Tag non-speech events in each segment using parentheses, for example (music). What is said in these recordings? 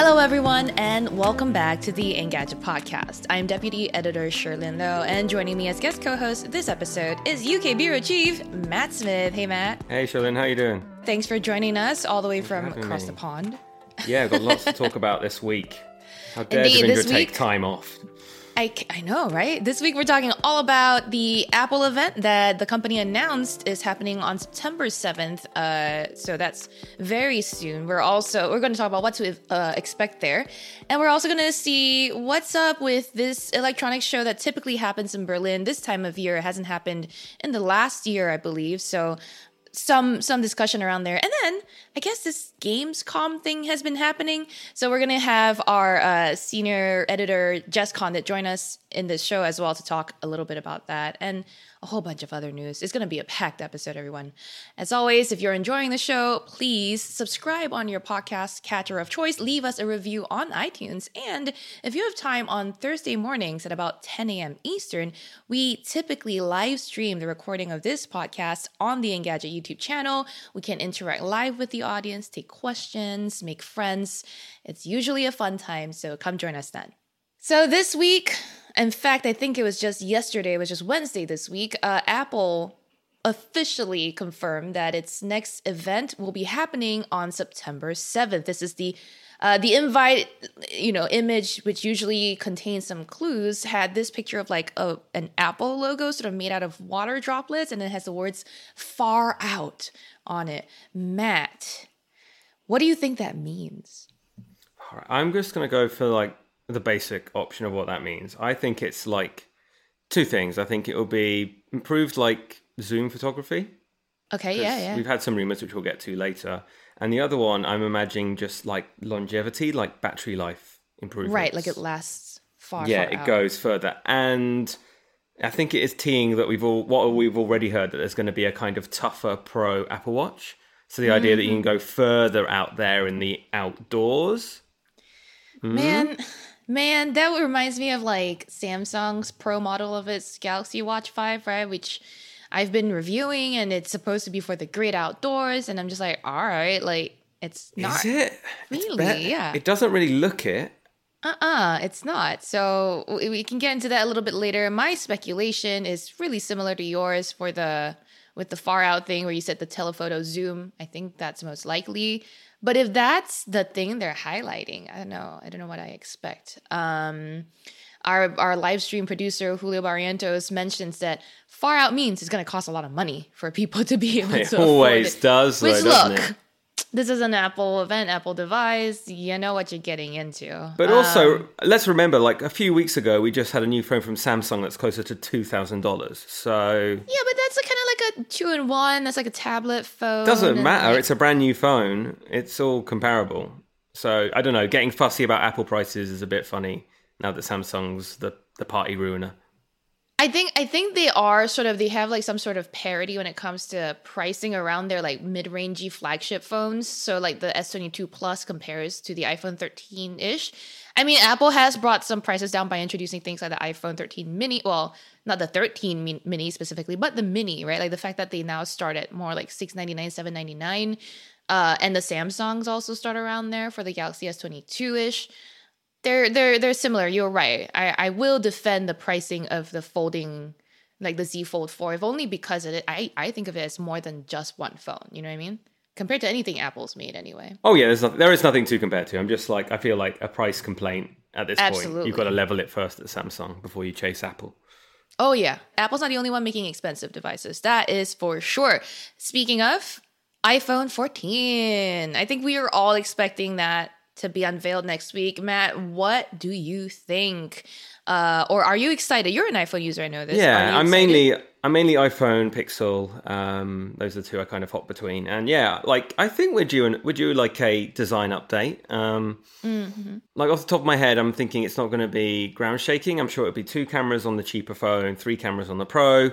Hello, everyone, and welcome back to the Engadget podcast. I'm Deputy Editor Cherlynn Low, and joining me as guest co-host this episode is UK Bureau Chief Mat Smith. Hey, Matt. Hey, Cherlynn, how you doing? Thanks for joining us all the way from across me. the pond. Yeah, I've got lots to (laughs) talk about this week. How dare Indeed, Devindra this take week- time off? I, I know, right? This week we're talking all about the Apple event that the company announced is happening on September 7th. Uh, so that's very soon. We're also we're going to talk about what to uh, expect there, and we're also going to see what's up with this electronics show that typically happens in Berlin this time of year. It hasn't happened in the last year, I believe. So some some discussion around there. And then i guess this gamescom thing has been happening. So we're gonna have our uh, senior editor jess conditt join us in this show as well to talk a little bit about that. And a whole bunch of other news it's gonna be a packed episode everyone as always if you're enjoying the show please subscribe on your podcast catcher of choice leave us a review on itunes and if you have time on thursday mornings at about 10 a.m eastern we typically live stream the recording of this podcast on the Engadget YouTube channel. We can interact live with the audience, take questions, make friends. It's usually a fun time, so come join us then. So this week, in fact, I think it was just yesterday, it was just Wednesday this week, uh, Apple officially confirmed that its next event will be happening on September 7th. This is the uh, the invite, you know, image, which usually contains some clues, had this picture of like a an Apple logo, sort of made out of water droplets, and it has the words "far out" on it. Matt, what do you think that means? I'm just to go for like the basic option of what that means. I think it's like two things. I think it will be improved like zoom photography. Okay, yeah, yeah. We've had some rumors which we'll get to later. And the other one, I'm imagining just like longevity, like battery life improvements. Right, like it lasts far. yeah, far it out. goes further. And I think it is teeing that we've all what we've already heard that there's going to be a kind of tougher pro Apple Watch. So the idea that you can Mm-hmm. go further out there in the outdoors. Man, man, that reminds me of like Samsung's Pro model of its Galaxy Watch 5, right? Which I've been reviewing and it's supposed to be for the great outdoors. And I'm just like, all right, like it's not. Is it? Really? Yeah. It doesn't really look it. Uh-uh, it's not. So we we can get into that a little bit later. My speculation is really similar to yours for the with the far out thing where you said the telephoto zoom. I think that's most likely. But if that's the thing they're highlighting, I don't know. I don't know what I expect. Um our our live stream producer Julio Barrientos mentions that far out means it's going to cost a lot of money for people to be able It to afford always it. does, though, Which doesn't look, it? This is an Apple event, Apple device. You know what you're getting into. But Um, also, let's remember, like a few weeks ago, we just had a new phone from Samsung that's closer to two thousand dollars. So Yeah, but that's kind of like a two in one. That's like a tablet phone. doesn't matter. like- It's a brand new phone. It's all comparable. So I don't know. Getting fussy about Apple prices is a bit funny now that Samsung's the the party ruiner. I think I think they are sort of they have like some sort of parity when it comes to pricing around their like mid-rangey flagship phones. So like the S22 Plus compares to the iPhone 13 ish. I mean, Apple has brought some prices down by introducing things like the iPhone 13 mini. Well, not the 13 mini specifically, but the mini, right? Like the fact that they now start at more like 699, 799. Uh, and the Samsungs also start around there for the Galaxy S22 ish. They're they're they're similar. You're right. I, I will defend the pricing of the folding like the Z Fold 4, if only because it, I, I think of it as more than just one phone. You know what I mean? Compared to anything Apple's made anyway. Oh yeah, there's not, there is nothing to compare to. I'm just like I feel like a price complaint at this point. Absolutely. You've got to level it first at Samsung before you chase Apple. Oh yeah, Apple's not the only one making expensive devices. That is for sure. Speaking of iPhone 14, I think we are all expecting that to be unveiled next week. Matt, what do you think? Uh, or are you excited? You're an iPhone user, I know this. Yeah, I'm mainly I'm mainly iPhone, Pixel. Um, those are the two I kind of hop between. And yeah, like I think we're due an, we're due like a design update. Um, Mm-hmm. Like off the top of my head, I'm thinking it's not going to be ground shaking. I'm sure it'll be two cameras on the cheaper phone, three cameras on the Pro.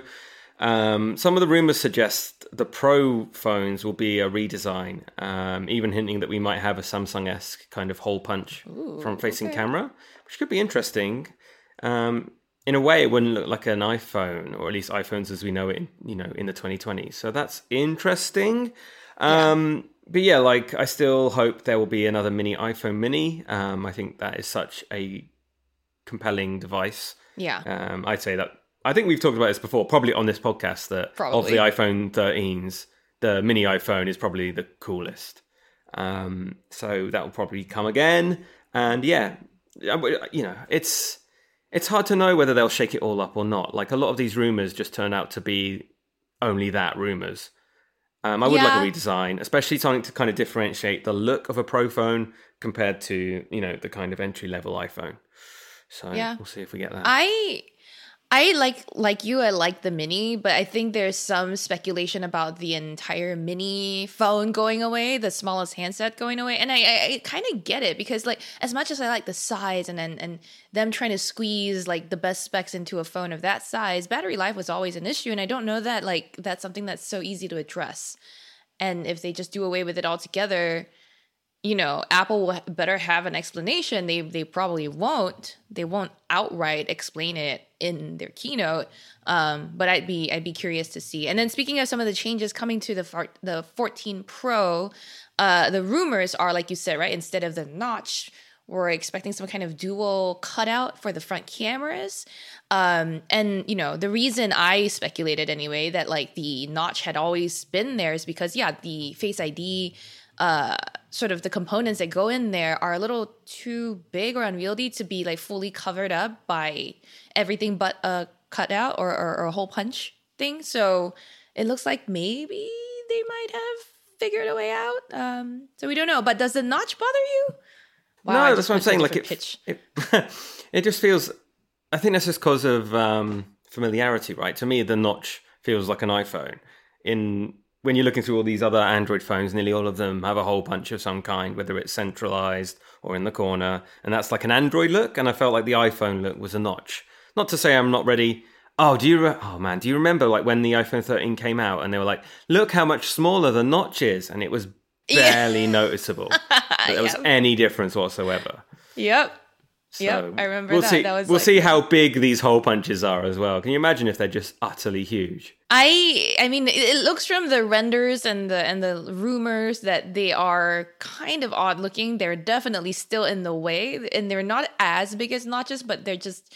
Um, some of the rumors suggest the Pro phones will be a redesign, um, even hinting that we might have a Samsung esque kind of hole punch front facing okay. camera, which could be interesting. Um, in a way, it wouldn't look like an iPhone, or at least iPhones as we know it, in, you know, in the 2020s. So that's interesting. Um, But yeah, like I still hope there will be another mini iPhone Mini. Um, I think that is such a compelling device. Yeah. Um, I'd say that I think we've talked about this before, probably on this podcast. That of the iPhone 13s, the mini iPhone is probably the coolest. Um, so that will probably come again. And yeah, you know, it's it's hard to know whether they'll shake it all up or not. Like a lot of these rumors just turn out to be only that rumors. Um, I would Yeah. like a redesign, especially something to kind of differentiate the look of a Pro phone compared to you know the kind of entry level iPhone. So Yeah. we'll see if we get that. I I like like you I like the mini, but I think there's some speculation about the entire mini phone going away, the smallest handset going away. And I I, I kind of get it because like as much as I like the size and, and and them trying to squeeze like the best specs into a phone of that size, battery life was always an issue and I don't know that like that's something that's so easy to address. And if they just do away with it altogether, you know, Apple will better have an explanation. They they probably won't. They won't outright explain it in their keynote. Um, but I'd be I'd be curious to see. And then speaking of some of the changes coming to the the 14 Pro, uh, the rumors are like you said, right? Instead of the notch, we're expecting some kind of dual cutout for the front cameras. Um, and you know, the reason I speculated anyway that like the notch had always been there is because yeah, the Face ID uh sort of the components that go in there are a little too big or unwieldy to be like fully covered up by everything but a cutout or, or, or a hole punch thing so it looks like maybe they might have figured a way out um so we don't know but does the notch bother you Wow, no, that's what I'm went to a saying. Like it, it, (laughs) it just feels. I think that's just because of um, familiarity, right? To me, the notch feels like an iPhone. In when you're looking through all these other Android phones, nearly all of them have a hole punch of some kind, whether it's centralized or in the corner, and that's like an Android look. And I felt like the iPhone look was a notch. Not to say I'm not ready. Oh, do you? Re- oh man, do you remember like when the iPhone 13 came out and they were like, "Look how much smaller the notch is," and it was Yeah. barely noticeable. that (laughs) there was Yep. any difference whatsoever. yep So Yep, I remember we'll that. See, That was we'll like- see how big these hole punches are as well. Can you imagine if they're just utterly huge? I I mean it, it looks from the renders and the and the rumors that they are kind of odd looking. They're definitely still in the way and they're not as big as notches, but they're just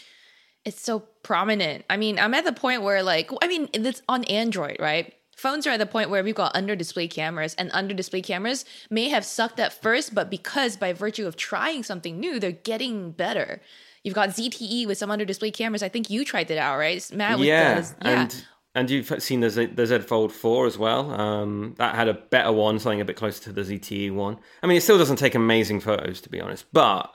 it's so prominent. I mean, I'm at the point where like I mean, it's on Android, right? Phones are at the point where we've got under display cameras and under display cameras may have sucked at first, but because by virtue of trying something new, they're getting better. You've got ZTE with some under display cameras. I think you tried that out, right? Matt with yeah, the, yeah. and and you've seen the Z, the Z Fold Four as well. Um, that had a better one, something a bit closer to the ZTE one. I mean, it still doesn't take amazing photos, to be honest, but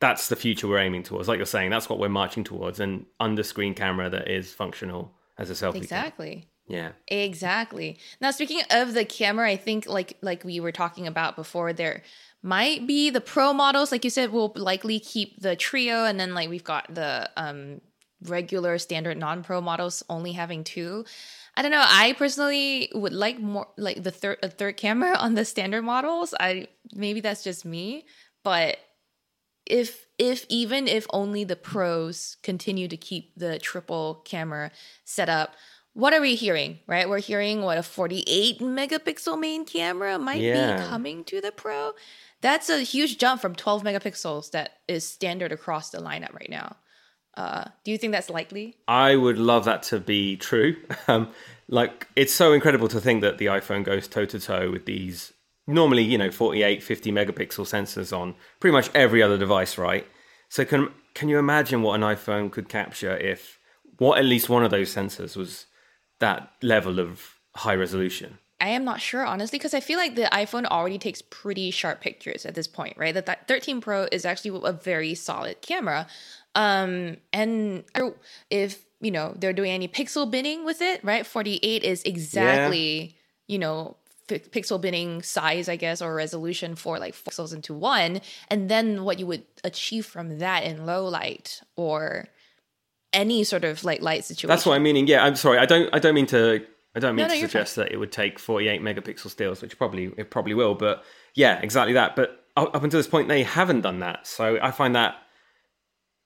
that's the future we're aiming towards. Like you're saying, that's what we're marching towards an under screen camera that is functional as a selfie. camera. Yeah. Exactly. Now speaking of the camera, I think like like we were talking about before, there might be the pro models, like you said, will likely keep the trio, and then like we've got the um regular standard non-pro models only having two. I don't know. I personally would like more like the third a third camera (laughs) on the standard models. I maybe that's just me, but if if even if only the pros continue to keep the triple camera setup, what are we hearing? Right, we're hearing what a 48 megapixel main camera might Yeah. be coming to the pro. That's a huge jump from 12 megapixels that is standard across the lineup right now. Uh, do you think that's likely? I would love that to be true. (laughs) Um, like, it's so incredible to think that the iPhone goes toe to toe with these normally, you know, 48, 50 megapixel sensors on pretty much every other device, right? So, can, can you imagine what an iPhone could capture if what at least one of those sensors was that level of high resolution? I am not sure, honestly, because I feel like the iPhone already takes pretty sharp pictures at this point, right? That, that 13 Pro is actually a very solid camera. Um, and if, you know, they're doing any pixel binning with it, right? 48 is exactly, yeah. you know, f- pixel binning size, I guess, or resolution for like pixels into one. And then what you would achieve from that in low light or any sort of like light situation. That's what I'm meaning. Yeah, I'm sorry. I don't. I don't mean to. I don't mean no, to no, suggest that it would take 48 megapixel stills, which probably it probably will. But yeah, exactly that. But up until this point, they haven't done that. So I find that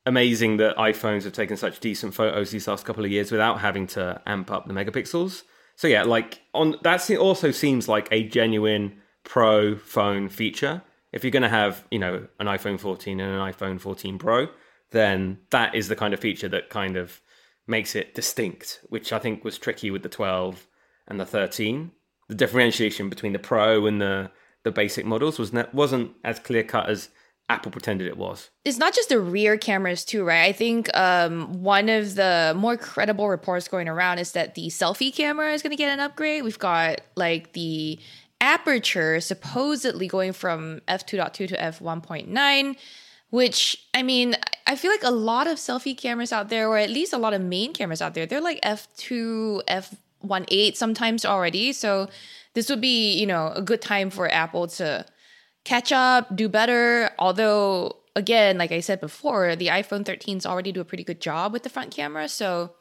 amazing that iPhones have taken such decent photos these last couple of years without having to amp up the megapixels. So yeah, like on that also seems like a genuine pro phone feature. If you're going to have, you know, an iPhone 14 and an iPhone 14 Pro, then that is the kind of feature that kind of makes it distinct, which I think was tricky with the 12 and the 13. The differentiation between the Pro and the the basic models was ne- wasn't as clear cut as Apple pretended it was. It's not just the rear cameras too, right? I think um, one of the more credible reports going around is that the selfie camera is going to get an upgrade. We've got like the aperture supposedly going from f2.2 to f1.9 which I mean, I feel like a lot of selfie cameras out there, or at least a lot of main cameras out there, they're like f2, f1.8 sometimes already. So this would be, you know, a good time for Apple to catch up, do better. Although, again, like I said before, the iPhone 13s already do a pretty good job with the front camera. So,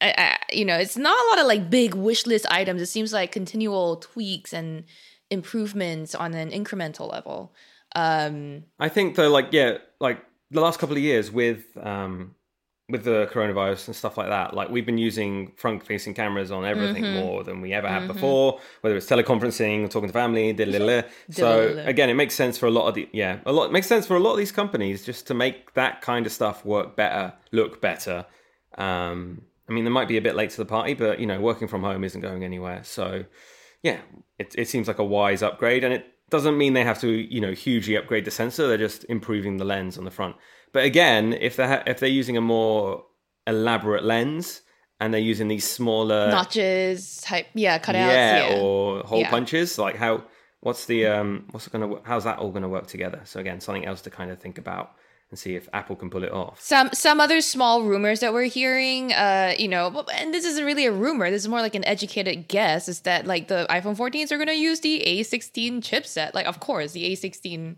I, I, you know, it's not a lot of like big wish list items. It seems like continual tweaks and improvements on an incremental level. Um, I think though, like yeah, like the last couple of years with um, with the coronavirus and stuff like that, like we've been using front facing cameras on everything mm-hmm. more than we ever mm-hmm. before, whether it's teleconferencing, talking to family, so again, it makes sense for a lot of the yeah, a lot makes sense for a lot of these companies just to make that kind of stuff work better, look better. Um, I mean, they might be a bit late to the party, but you know, working from home isn't going anywhere. So yeah, it, it seems like a wise upgrade, and it doesn't mean they have to, you know, hugely upgrade the sensor. They're just improving the lens on the front. But again, if they ha- if they're using a more elaborate lens and they're using these smaller notches type, yeah, cutouts, yeah, yeah. or hole yeah. punches, like how what's the um what's it gonna how's that all gonna work together? So again, something else to kind of think about and see if Apple can pull it off. Some some other small rumors that we're hearing, uh, you know, and this isn't really a rumor. This is more like an educated guess. Is that like the iPhone 14s are going to use the A16 chipset? Like, of course, the A16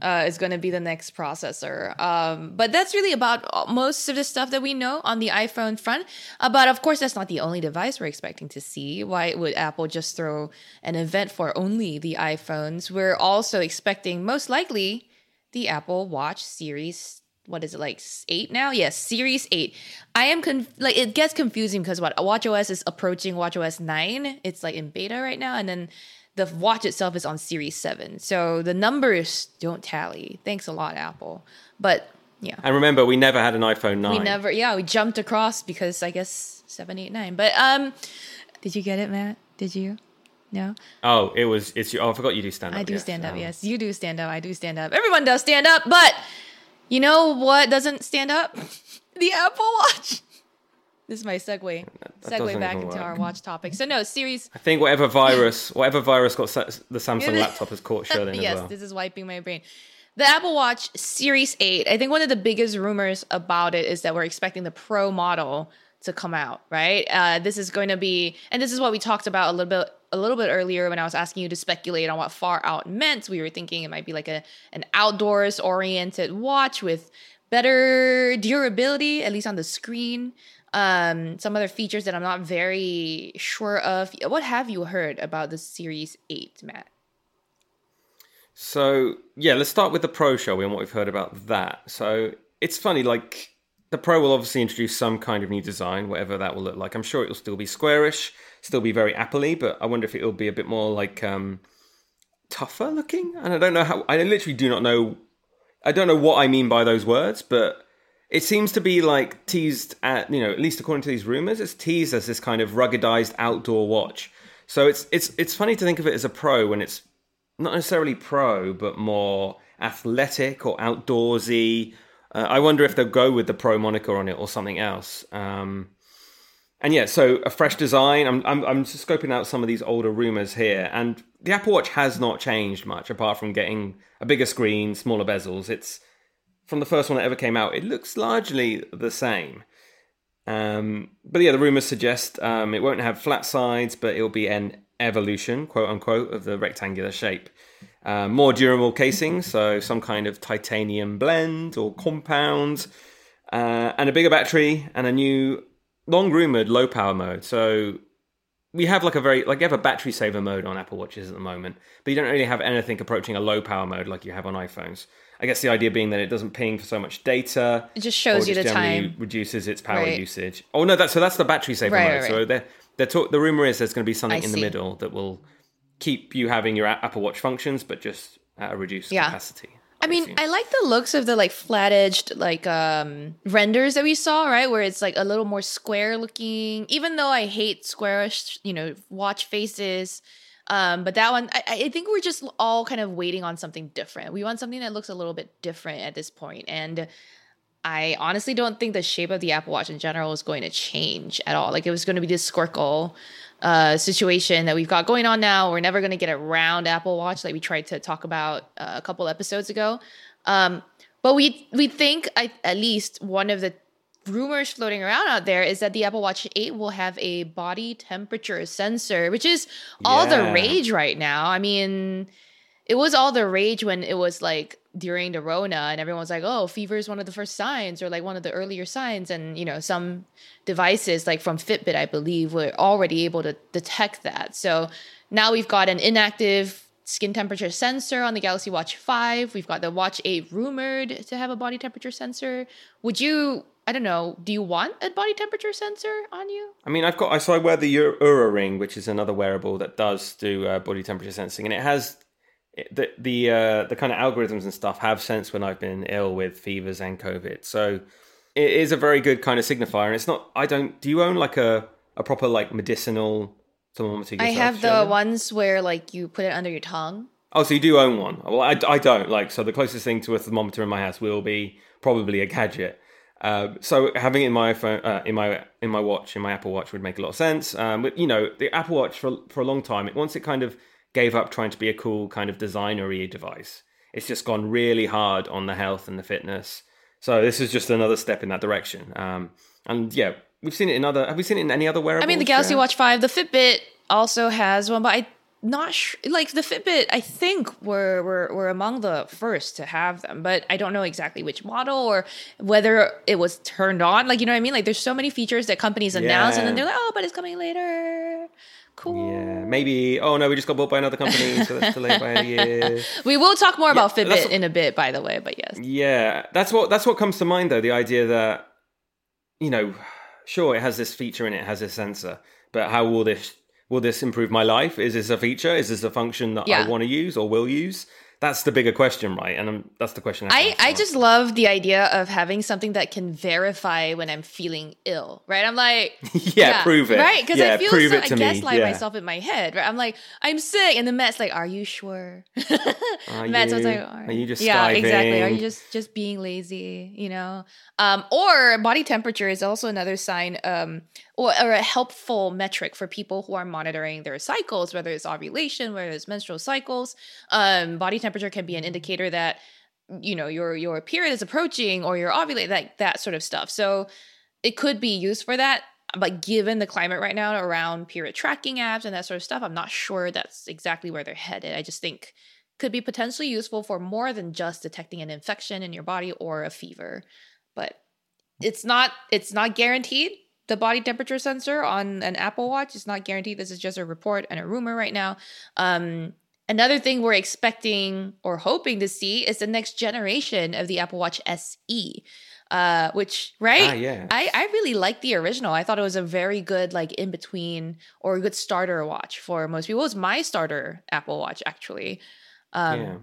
uh, is going to be the next processor. Um, but that's really about most of the stuff that we know on the iPhone front. Uh, but of course, that's not the only device we're expecting to see. Why would Apple just throw an event for only the iPhones? We're also expecting, most likely the Apple Watch Series what is it like eight now? Yes, Series eight. I am conf- like it gets confusing because what Watch OS is approaching Watch OS nine. It's like in beta right now, and then the watch itself is on Series seven. So the numbers don't tally. Thanks a lot, Apple. But yeah. And remember, we never had an iPhone nine. We never. Yeah, we jumped across because I guess seven, eight, nine. But um, did you get it, Matt? Did you? No. Oh, it was. It's. Oh, I forgot you do stand up. I do yes. stand up. Um, yes, you do stand up. I do stand up. Everyone does stand up, but you know what doesn't stand up? (laughs) the Apple Watch. This is my segue. Segue back into work. our watch topic. So no series. I think whatever virus, (laughs) whatever virus got the Samsung (laughs) laptop has caught Cherlynn yes, well. this is wiping my brain. The Apple Watch Series 8, I think one of the biggest rumors about it is that we're expecting the Pro model to come out, right? Uh, this is going to be, and this is what we talked about a little bit a little bit earlier when I was asking you to speculate on what far out meant. We were thinking it might be like a an outdoors oriented watch with better durability, at least on the screen. Um, some other features that I'm not very sure of. What have you heard about the Series 8, Matt? So, yeah, let's start with the Pro, shall we, and what we've heard about that. So, it's funny, like, the Pro will obviously introduce some kind of new design, whatever that will look like. I'm sure it will still be squarish still be very appley, but I wonder if it'll be a bit more like um, tougher looking. And I don't know how. I literally do not know. I don't know what I mean by those words, but it seems to be like teased at you know at least according to these rumors, it's teased as this kind of ruggedized outdoor watch. So it's it's it's funny to think of it as a pro when it's not necessarily pro, but more athletic or outdoorsy. Uh, I wonder if they'll go with the pro moniker on it or something else. Um, and yeah, so a fresh design. I'm, I'm I'm just scoping out some of these older rumors here, and the Apple Watch has not changed much apart from getting a bigger screen, smaller bezels. It's from the first one that ever came out. It looks largely the same. Um, but yeah, the rumors suggest um, it won't have flat sides, but it'll be an evolution, quote unquote, of the rectangular shape. Uh, more durable casing, so some kind of titanium blend or compound, uh, and a bigger battery and a new long rumored low power mode. So we have like a very like you have a battery saver mode on Apple Watches at the moment, but you don't really have anything approaching a low power mode like you have on iPhones. I guess the idea being that it doesn't ping for so much data. It just shows you the time. Reduces its power right. usage. Oh no, that so that's the battery saver right, mode. Right, so they're, they're talk, the rumor is there's going to be something I in see. the middle that will keep you having your Apple Watch functions, but just at a reduced yeah. capacity. I mean, I like the looks of the like flat edged like um renders that we saw, right? Where it's like a little more square looking. Even though I hate squarish, you know, watch faces. Um, but that one, I, I think we're just all kind of waiting on something different. We want something that looks a little bit different at this point. point, and I honestly don't think the shape of the Apple Watch in general is going to change at all. Like it was going to be this squircle uh, situation that we've got going on now. We're never going to get around Apple Watch like we tried to talk about uh, a couple episodes ago. Um, but we we think I, at least one of the rumors floating around out there is that the Apple Watch 8 will have a body temperature sensor, which is all yeah. the rage right now. I mean, it was all the rage when it was like during the Rona and everyone was like, oh, fever is one of the first signs or like one of the earlier signs. And, you know, some devices like from Fitbit, I believe, were already able to detect that. So now we've got an inactive skin temperature sensor on the Galaxy Watch 5. We've got the Watch 8 rumored to have a body temperature sensor. Would you I don't know. Do you want a body temperature sensor on you? I mean, I've got. So I wear the Oura Ring, which is another wearable that does do uh, body temperature sensing, and it has the the uh, the kind of algorithms and stuff have sensed when I've been ill with fevers and COVID. So it is a very good kind of signifier, and it's not. I don't. Do you own like a a proper like medicinal thermometer? I have the ones where like you put it under your tongue. Oh, so you do own one? Well, I, I don't like. So the closest thing to a thermometer in my house will be probably a gadget. Uh, so having it in my phone, uh, in my in my watch, in my Apple Watch would make a lot of sense. Um, but you know, the Apple Watch for for a long time, it once it kind of gave up trying to be a cool kind of designery device, it's just gone really hard on the health and the fitness. So this is just another step in that direction. Um, and yeah, we've seen it in other. Have we seen it in any other wearables? I mean, the Galaxy Watch Five, the Fitbit also has one, but I not sure like the fitbit i think were, were were among the first to have them but i don't know exactly which model or whether it was turned on like you know what i mean like there's so many features that companies announce yeah. and then they're like oh but it's coming later cool yeah maybe oh no we just got bought by another company so that's delayed by a (laughs) year we will talk more yeah, about fitbit in a bit by the way but yes yeah that's what that's what comes to mind though the idea that you know sure it has this feature in it, it has this sensor but how will this will this improve my life? Is this a feature? Is this a function that yeah. I want to use or will use? That's the bigger question, right? And um, that's the question. I, I, I just love the idea of having something that can verify when I'm feeling ill, right? I'm like, (laughs) yeah, yeah prove it, right? Because yeah, I feel prove so, it to I gaslight yeah. myself in my head, right? I'm like, I'm sick, and the Matt's like, Are you sure? (laughs) are Matt's you, like, Are, are you just yeah, exactly? Are you just just being lazy? You know, um, or body temperature is also another sign. Um, or, or a helpful metric for people who are monitoring their cycles, whether it's ovulation, whether it's menstrual cycles. Um, body temperature can be an indicator that you know your your period is approaching or you're ovulating, like that sort of stuff. So it could be used for that. But given the climate right now around period tracking apps and that sort of stuff, I'm not sure that's exactly where they're headed. I just think could be potentially useful for more than just detecting an infection in your body or a fever. But it's not it's not guaranteed the body temperature sensor on an Apple Watch. It's not guaranteed. This is just a report and a rumor right now. Um, another thing we're expecting or hoping to see is the next generation of the Apple Watch SE. Uh, which right? Ah, yeah. I, I really like the original. I thought it was a very good like in between or a good starter watch for most people. It was my starter Apple Watch actually. Um, yeah.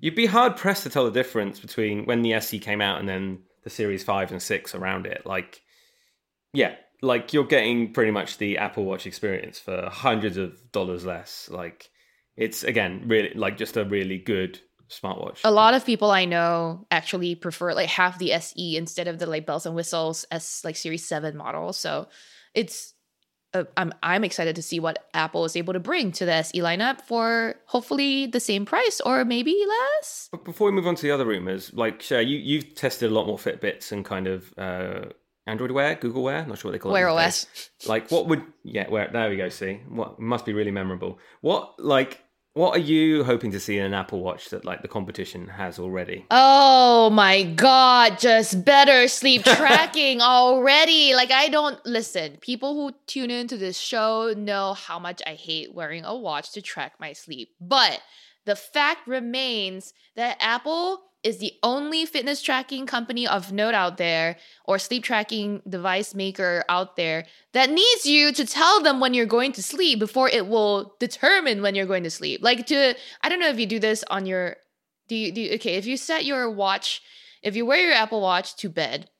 You'd be hard pressed to tell the difference between when the SE came out and then the Series 5 and 6 around it. Like, yeah, like you're getting pretty much the Apple Watch experience for hundreds of dollars less. Like, it's again really like just a really good smartwatch. A lot of people I know actually prefer like have the SE instead of the like bells and whistles as like Series 7 model. So it's uh, I'm I'm excited to see what Apple is able to bring to the SE lineup for hopefully the same price or maybe less. But before we move on to the other rumors, like Cher, you you've tested a lot more Fitbits and kind of uh, Android Wear, Google Wear, not sure what they call Wear it. Wear OS. Like, what would yeah? Where there we go. See, what must be really memorable. What like what are you hoping to see in an Apple Watch that like the competition has already? Oh my god, just better sleep (laughs) tracking already. Like I don't listen. People who tune into this show know how much I hate wearing a watch to track my sleep. But the fact remains that Apple is the only fitness tracking company of note out there or sleep tracking device maker out there that needs you to tell them when you're going to sleep before it will determine when you're going to sleep. Like to I don't know if you do this on your do you do you, okay, if you set your watch, if you wear your Apple Watch to bed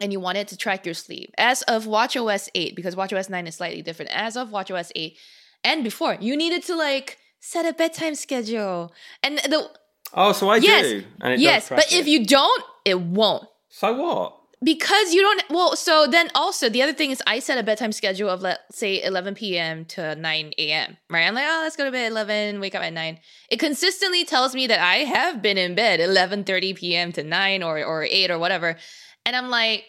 and you want it to track your sleep, as of WatchOS 8 because WatchOS 9 is slightly different, as of WatchOS 8 and before, you needed to like set a bedtime schedule. And the Oh, so I yes, do. And it yes, but if you don't, it won't. so what? Because you don't, well, so then also the other thing is I set a bedtime schedule of let's say 11 p.m. to 9 a.m., right? I'm like, oh, let's go to bed at 11, wake up at 9. It consistently tells me that I have been in bed 11.30 p.m. to 9 or, or 8 or whatever. And I'm like,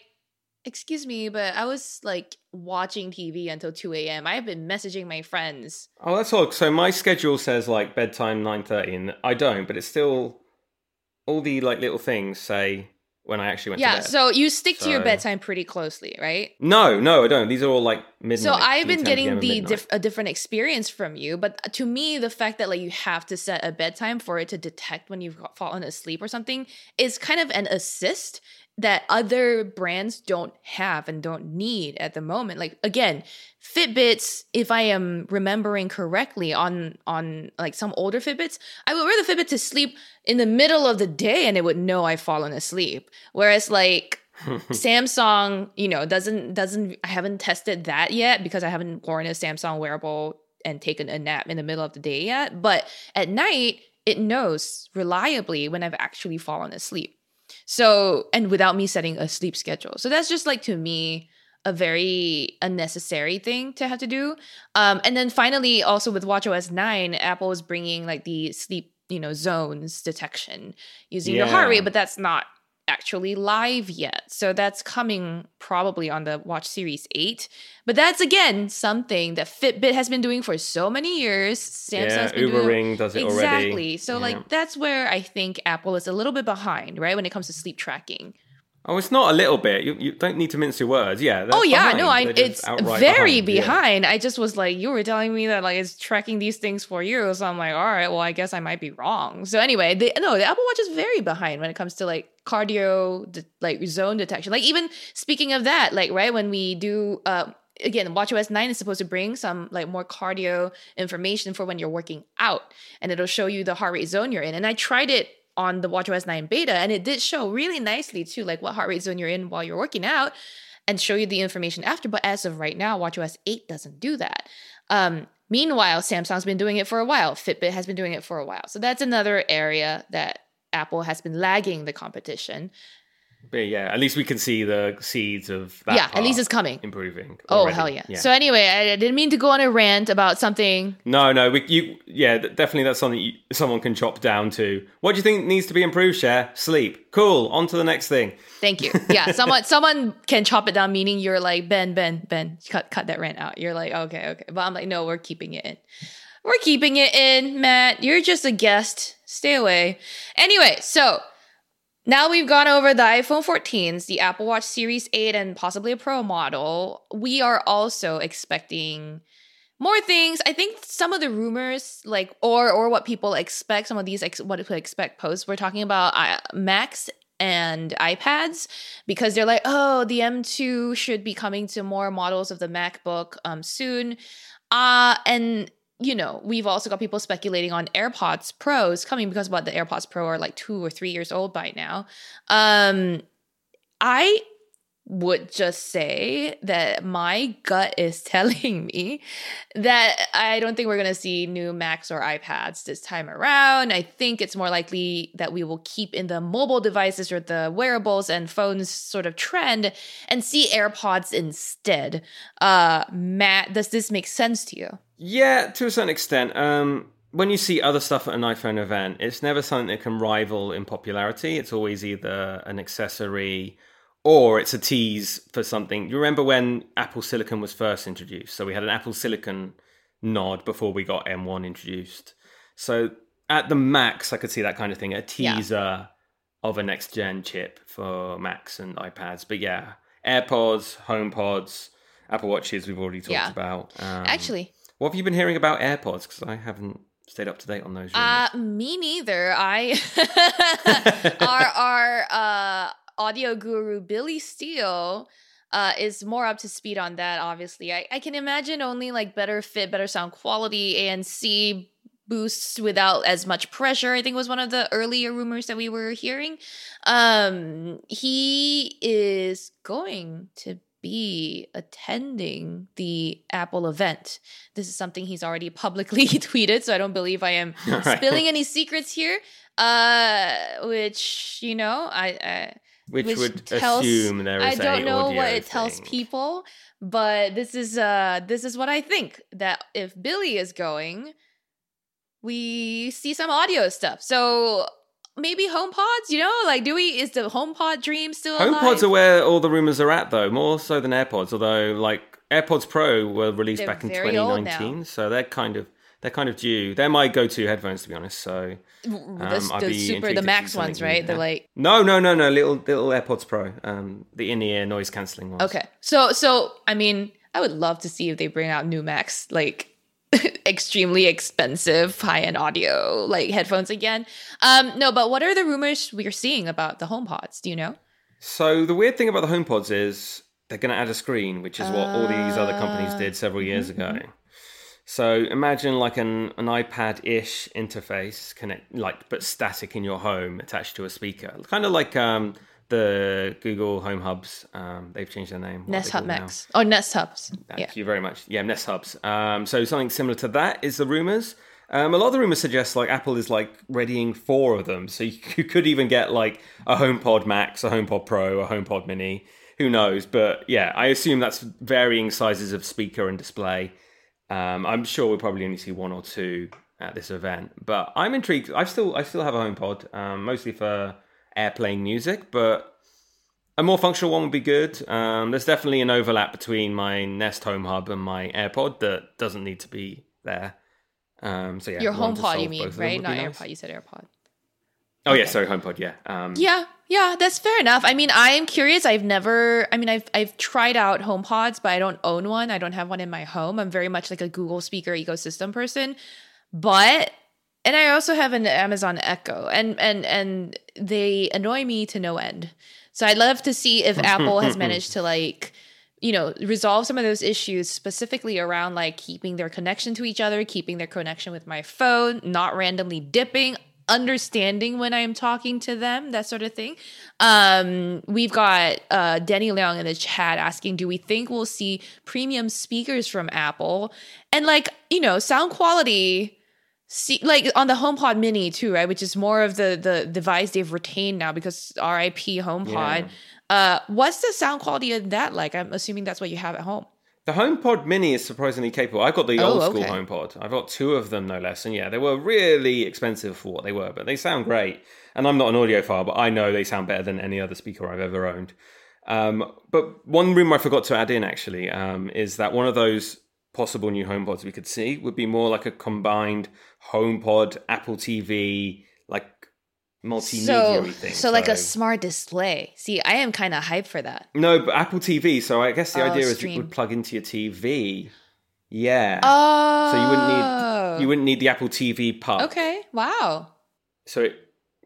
excuse me, but I was like watching TV until 2 a.m. I've been messaging my friends. Oh, that's odd. So my schedule says like bedtime nine thirty, and I don't, but it's still all the like little things say when I actually went Yeah, to bed. so you stick to your bedtime pretty closely, right? no, no, I don't. These are all like midnight. So I've been getting the diff- a different experience from you, but to me, the fact that like you have to set a bedtime for it to detect when you've fallen asleep or something is kind of an assist that other brands don't have and don't need at the moment. Like again, Fitbits, if I am remembering correctly, on on like some older Fitbits, I would wear the Fitbit to sleep in the middle of the day and it would know I've fallen asleep. Whereas like (laughs) Samsung, you know, doesn't doesn't I haven't tested that yet because I haven't worn a Samsung wearable and taken a nap in the middle of the day yet. But at night, it knows reliably when I've actually fallen asleep. So, and without me setting a sleep schedule. So that's just like to me a very unnecessary thing to have to do. Um, and then finally, also with WatchOS 9, Apple is bringing like the sleep, you know, zones detection using your heart rate, but that's not actually live yet. So that's coming probably on the Watch Series 8. But that's again something that Fitbit has been doing for so many years. Samsung's yeah, been Uber doing Ring does it exactly. already. So Yeah. like that's where I think Apple is a little bit behind, right? When it comes to sleep tracking. Oh, it's not a little bit. You, you don't need to mince your words. Yeah. oh yeah, behind. no, I it's very behind. Yeah. I just was like, you were telling me that like it's tracking these things for you. So I'm like, all right, well, I guess I might be wrong. So anyway, the, no, the Apple Watch is very behind when it comes to like cardio, de- like zone detection. Like even speaking of that, like right when we do. Uh, Again, WatchOS 9 is supposed to bring some like more cardio information for when you're working out, and it'll show you the heart rate zone you're in. And I tried it on the WatchOS 9 beta, and it did show really nicely too, like what heart rate zone you're in while you're working out and show you the information after. But as of right now, WatchOS 8 doesn't do that. Um, meanwhile, Samsung's been doing it for a while. Fitbit has been doing it for a while. So that's another area that Apple has been lagging the competition. But yeah, at least we can see the seeds of that. yeah, at least it's coming. improving. Oh already. hell yeah. So anyway, I, I didn't mean to go on a rant about something. No, no, we, you, yeah, definitely that's something you, someone can chop down to. What do you think needs to be improved, Share? Sleep. Cool. On to the next thing. Thank you. Yeah, (laughs) someone someone can chop it down, meaning you're like Ben, Ben, Ben, cut cut that rant out. You're like okay, okay, but I'm like no, we're keeping it in. We're keeping it in, Matt. You're just a guest. Stay away. Anyway, so now we've gone over the iPhone 14s, the Apple Watch Series 8, and possibly a Pro model. We are also expecting more things. I think some of the rumors, like or or what people expect, some of these ex- what people expect posts. We're talking about uh, Macs and iPads because they're like, oh, the M2 should be coming to more models of the MacBook um, soon. Uh, and you know, we've also got people speculating on AirPods Pros coming because what the AirPods Pro are like two or three years old by now. Um, I would just say that my gut is (laughs) telling me that I don't think we're going to see new Macs or iPads this time around. I think it's more likely that we will keep in the mobile devices or the wearables and phones sort of trend and see AirPods instead. Uh, Matt, does this make sense to you? Yeah, to a certain extent. Um, when you see other stuff at an iPhone event, it's never something that can rival in popularity. It's always either an accessory or it's a tease for something. You remember when Apple Silicon was first introduced? So we had an Apple Silicon nod before we got M1 introduced. So at the max, I could see that kind of thing, a teaser yeah. of a next gen chip for Macs and iPads. But yeah, AirPods, HomePods, Apple Watches, we've already talked yeah. about. Um, Actually, what have you been hearing about AirPods? Because I haven't stayed up to date on those. Rumors. Uh, me neither. I (laughs) our our uh audio guru Billy Steele uh, is more up to speed on that. Obviously, I, I can imagine only like better fit, better sound quality, and ANC boosts without as much pressure. I think was one of the earlier rumors that we were hearing. Um, he is going to be attending the Apple event. This is something he's already (laughs) publicly (laughs) tweeted, so I don't believe I am right. spilling any secrets here. Uh, which you know, I, I which, which would tells, assume there is I don't know what it thing. tells people, but this is uh this is what I think that if Billy is going, we see some audio stuff. So maybe HomePods, you know, like do we is the HomePod dream still HomePods are where all the rumors are at though, more so than AirPods, although like AirPods Pro were released they're back in 2019, so they're kind of they're kind of due. They're my go-to headphones, to be honest. So um, the, the super, the Max ones, right? They're like no, no, no, no, little little AirPods Pro, um, the in-ear noise canceling ones. Okay, so so I mean, I would love to see if they bring out new Max, like (laughs) extremely expensive high-end audio like headphones again. Um, no, but what are the rumors we're seeing about the HomePods? Do you know? So the weird thing about the HomePods is they're going to add a screen, which is what all these other companies did several years mm-hmm. ago. So imagine like an, an iPad-ish interface, connect like but static in your home, attached to a speaker, kind of like um, the Google Home Hubs. Um, they've changed their name. Nest Hub Max. Oh, Nest Hubs. Thank yeah. you very much. Yeah, Nest Hubs. Um, so something similar to that is the rumors. Um, a lot of the rumors suggest like Apple is like readying four of them, so you, (laughs) you could even get like a HomePod Max, a HomePod Pro, a HomePod Mini. Who knows? But yeah, I assume that's varying sizes of speaker and display. Um, I'm sure we'll probably only see one or two at this event, but I'm intrigued. I still I still have a HomePod, um, mostly for AirPlay music, but a more functional one would be good. Um, there's definitely an overlap between my Nest Home Hub and my AirPod that doesn't need to be there. Um, so yeah, your HomePod, you mean, right? Not nice. AirPod. You said AirPod. Oh okay. yeah, sorry, HomePod. Yeah. Um, yeah, yeah, that's fair enough. I mean, I am curious. I've never. I mean, I've I've tried out HomePods, but I don't own one. I don't have one in my home. I'm very much like a Google speaker ecosystem person. But and I also have an Amazon Echo, and and and they annoy me to no end. So I'd love to see if Apple has (laughs) managed to like you know resolve some of those issues specifically around like keeping their connection to each other keeping their connection with my phone not randomly dipping understanding when I'm talking to them, that sort of thing. Um, we've got uh, Denny Leong in the chat asking, do we think we'll see premium speakers from Apple? And like, you know, sound quality. See, like on the HomePod Mini too, right? Which is more of the the device they've retained now because RIP HomePod. Yeah. Uh, what's the sound quality of that like? I'm assuming that's what you have at home. The HomePod Mini is surprisingly capable. I've got the oh, old school okay. HomePod. I've got two of them, no less. And yeah, they were really expensive for what they were, but they sound great. And I'm not an audiophile, but I know they sound better than any other speaker I've ever owned. Um, but one room I forgot to add in actually um, is that one of those possible new HomePods we could see would be more like a combined HomePod, Apple TV, like multimedia so, thing. So, like a smart display. See, I am kind of hyped for that. No, but Apple TV. So I guess the oh, idea stream. is it would plug into your TV. Yeah. Oh. So you wouldn't need you oh. wouldn't need the Apple TV part. Okay. Wow. So, it,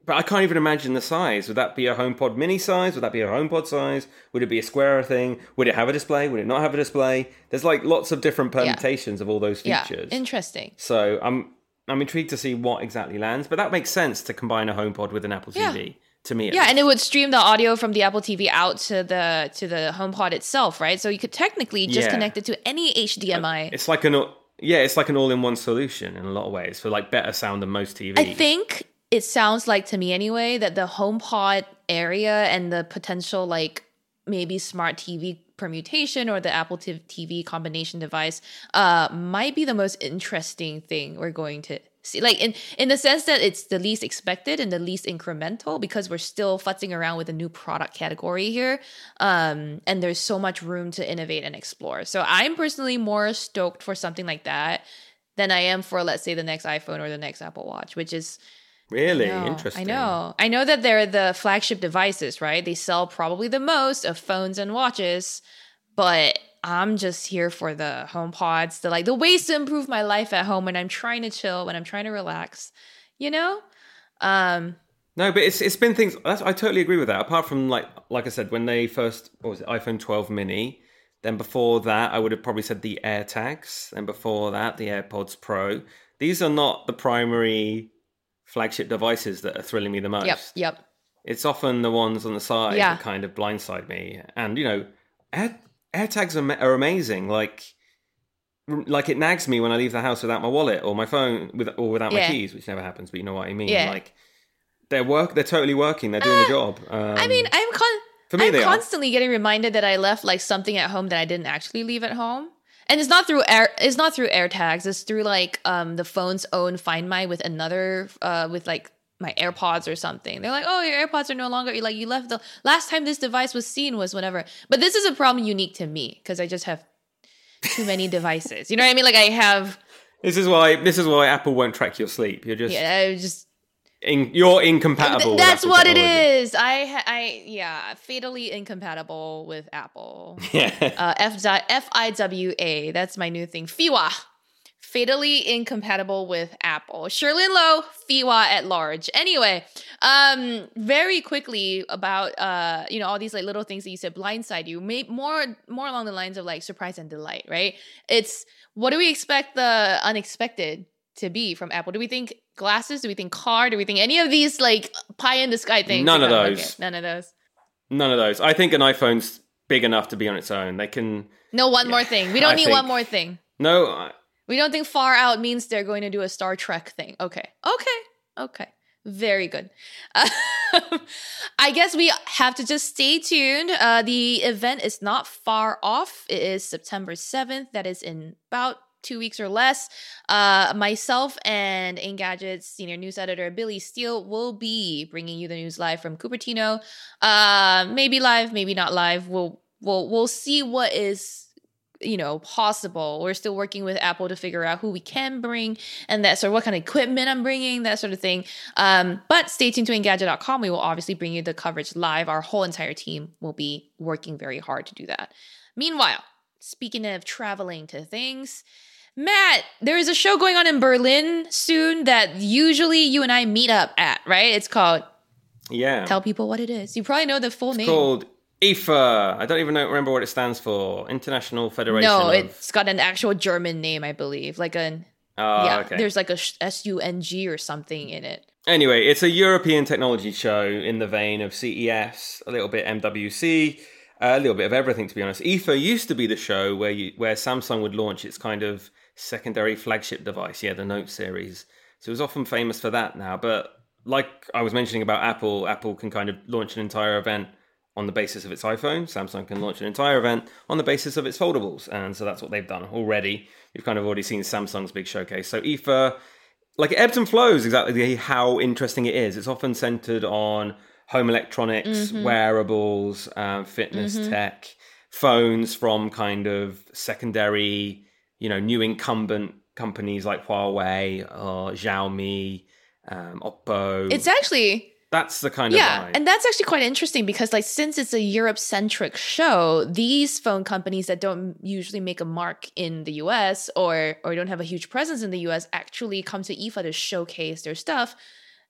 but I can't even imagine the size. Would that be a HomePod mini size? Would that be a HomePod size? Would it be a square thing? Would it have a display? Would it not have a display? There's like lots of different permutations yeah. of all those features. Yeah. Interesting. So I'm I'm intrigued to see what exactly lands, but that makes sense to combine a HomePod with an Apple TV. To me, Yeah, least. and it would stream the audio from the Apple TV out to the to the HomePod itself, right? So you could technically just Yeah. connect it to any HDMI. it's like an yeah, it's like an all-in-one solution in a lot of ways for like better sound than most TVs. I think it sounds like to me anyway that the HomePod area and the potential like maybe smart TV permutation or the Apple TV combination device uh might be the most interesting thing we're going to see. Like in in the sense that it's the least expected and the least incremental because we're still futzing around with a new product category here um and there's so much room to innovate and explore. So i'm personally more stoked for something like that than i am for let's say the next iphone or the next apple watch which is really no, interesting. I know. I know that they're the flagship devices, right? They sell probably the most of phones and watches, but I'm just here for the HomePods, the like the ways to improve my life at home when I'm trying to chill, when I'm trying to relax. You know? Um No, but it's it's been things. I totally agree with that. Apart from like like I said, when they first what was it iPhone 12 mini, then before that I would have probably said the AirTags, and before that the AirPods Pro. These are not the primary flagship devices that are thrilling me the most. yep, yep. It's often the ones on the side Yeah. that kind of blindside me. And you know, Air, AirTags are, are amazing. Like. Like it nags me when I leave the house without my wallet or my phone with or without my keys, which never happens. But you know what I mean. Yeah. Like they're work. They're totally working. They're doing the job. Um, I mean, I'm con- for me, I'm they are. constantly getting reminded that I left like something at home that I didn't actually leave at home. And it's not through air it's not through AirTags, it's through like um the phone's own Find My with another uh with like my AirPods or something. They're like, "Oh, your AirPods are no longer like you left the last time this device was seen was whenever." But this is a problem unique to me because I just have too many devices. You know what I mean? Like I have This is why. This is why Apple won't track your sleep. You're just. yeah, I just In, you're incompatible. That's what it technology. is. I I yeah, fatally incompatible with Apple. Yeah. uh, F F I W A. That's my new thing. FIWA. Fatally incompatible with Apple. Cherlynn Low, FIWA at large. Anyway, um, very quickly about uh, you know, all these like little things that you said blindside you. May- more more along the lines of like surprise and delight, right? It's what do we expect the unexpected to be from Apple? Do we think glasses? Do we think car? Do we think any of these like pie in the sky things? None of those. None of those. None of those. I think an iPhone's big enough to be on its own. They can. No, one more thing. We don't I need one more thing. No. I- We don't think far out means they're going to do a Star Trek thing. Okay. Okay. Okay. Very good. (laughs) I guess we have to just stay tuned. Uh, the event is not far off. It is September 7th. That is in about two weeks or less. Uh, myself and Engadget's senior news editor Billy Steele will be bringing you the news live from Cupertino. Uh, maybe live, maybe not live. We'll we'll we'll see what is you know possible we're still working with apple to figure out who we can bring and that sort of what kind of equipment i'm bringing that sort of thing um, but stay tuned to engadget.com we will obviously bring you the coverage live our whole entire team will be working very hard to do that meanwhile speaking of traveling to things Mat, there is a show going on in Berlin soon that usually you and I meet up at, right? It's called Yeah. Tell People What It Is. You probably know the full name. It's called IFA. I don't even know, remember what it stands for. International Federation. no, of... it's got an actual German name, I believe. Like an Oh, yeah, okay. there's like a S U N G or something in it. Anyway, it's a European technology show in the vein of CES, a little bit MWC, a little bit of everything. To be honest, IFA used to be the show where you where Samsung would launch its kind of secondary flagship device, yeah, the Note series. So it was often famous for that now. But like I was mentioning about Apple, Apple can kind of launch an entire event on the basis of its iPhone. Samsung can launch an entire event on the basis of its foldables, and so that's what they've done already. We've kind of already seen Samsung's big showcase. So IFA like it ebbs and flows exactly how interesting it is. It's often centered on home electronics, wearables, um, fitness tech, phones from kind of secondary, you know, new incumbent companies like Huawei or Xiaomi, um, Oppo. It's actually That's the kind yeah, of vibe. and that's actually quite interesting because like since it's a Europe centric show, these phone companies that don't usually make a mark in the US or or don't have a huge presence in the US actually come to IFA to showcase their stuff.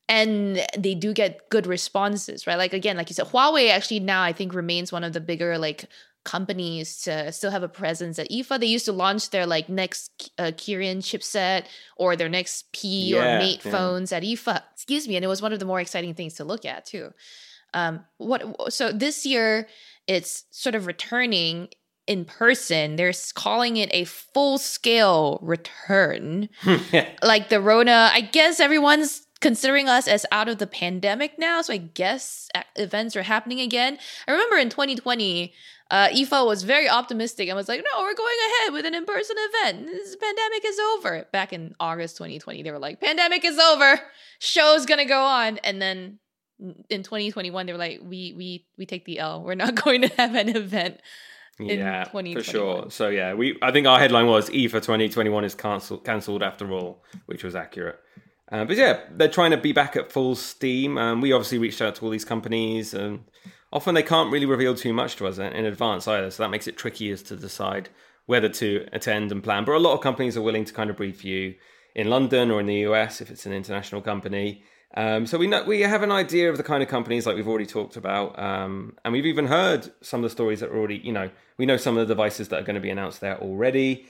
And they do get good responses, right? Like again, like you said, Huawei actually now I think remains one of the bigger like companies to still have a presence at IFA. They used to launch their like next uh, Kirin chipset or their next P or Mate yeah. phones at IFA. Excuse me, and it was one of the more exciting things to look at too. Um, what? So this year, it's sort of returning in person. They're calling it a full scale return. (laughs) like the Rona, I guess everyone's considering us as out of the pandemic now. So I guess events are happening again. I remember in 2020, uh, IFA was very optimistic and was like, no, we're going ahead with an in person event. This pandemic is over. Back in August 2020, they were like, pandemic is over. Show's going to go on. And then in 2021, they were like, we, we, we take the L. We're not (laughs) going to have an event. yeah, for sure. So yeah, we I think our headline was IFA 2021 is cancelled cancelled after all, which was accurate. Uh, but yeah, they're trying to be back at full steam. Um, we obviously reached out to all these companies, and often they can't really reveal too much to us in advance either. So that makes it tricky as to decide whether to attend and plan. But a lot of companies are willing to kind of brief you in London or in the US if it's an international company. Um, so we know we have an idea of the kind of companies like we've already talked about, um, and we've even heard some of the stories that are already. You know, we know some of the devices that are going to be announced there already.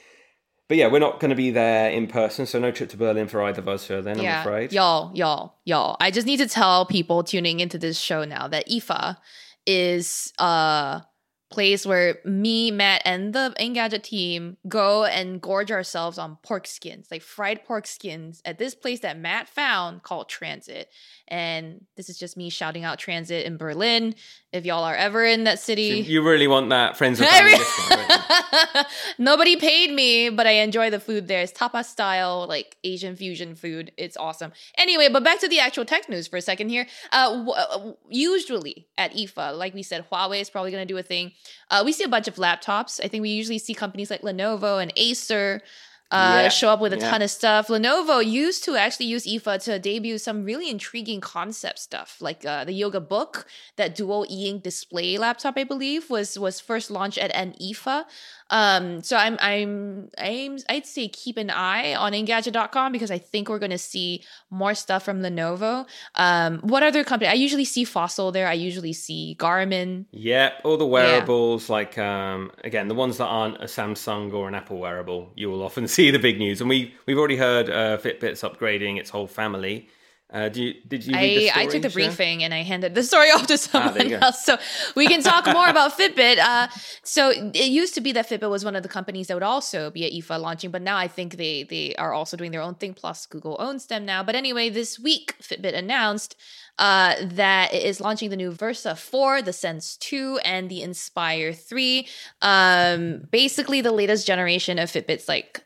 But yeah, we're not going to be there in person, so no trip to Berlin for either of us for then, yeah. I'm afraid. Y'all, y'all, y'all. I just need to tell people tuning into this show now that IFA is a place where me, Mat, and the Engadget team go and gorge ourselves on pork skins, like fried pork skins, at this place that Mat found called Transit. And this is just me shouting out Transit in Berlin. If y'all are ever in that city, you really want that friends and (laughs) family (laughs) discount. Nobody paid me, but I enjoy the food there. It's tapas style, like Asian fusion food. It's awesome. Anyway, but back to the actual tech news for a second here. Uh, w- uh, usually at IFA, like we said, Huawei is probably going to do a thing. Uh, we see a bunch of laptops. I think we usually see companies like Lenovo and Acer uh, yeah. show up with a yeah. ton of stuff. Lenovo used to actually use IFA to debut some really intriguing concept stuff, like uh, the Yoga Book, that dual e-ink display laptop, I believe, was was first launched at an IFA. Um, so I'm I'm I'm I'd say keep an eye on Engadget.com because I think we're going to see more stuff from Lenovo. Um, what other company? I usually see Fossil there. I usually see Garmin. Yeah, all the wearables, yeah. like um, again the ones that aren't a Samsung or an Apple wearable, you will often (laughs) see the big news. And we we've already heard uh, Fitbit's upgrading its whole family. Uh, you, did you? I, I took the briefing and I handed the story (laughs) off to ah, someone ah, else, so we can talk more about (laughs) Fitbit. Uh, so it used to be that Fitbit was one of the companies that would also be at IFA launching, but now I think they they are also doing their own thing. Plus, Google owns them now. But anyway, this week Fitbit announced uh, that it is launching the new Versa 4, the Sense 2, and the Inspire 3. Um, basically, the latest generation of Fitbits, like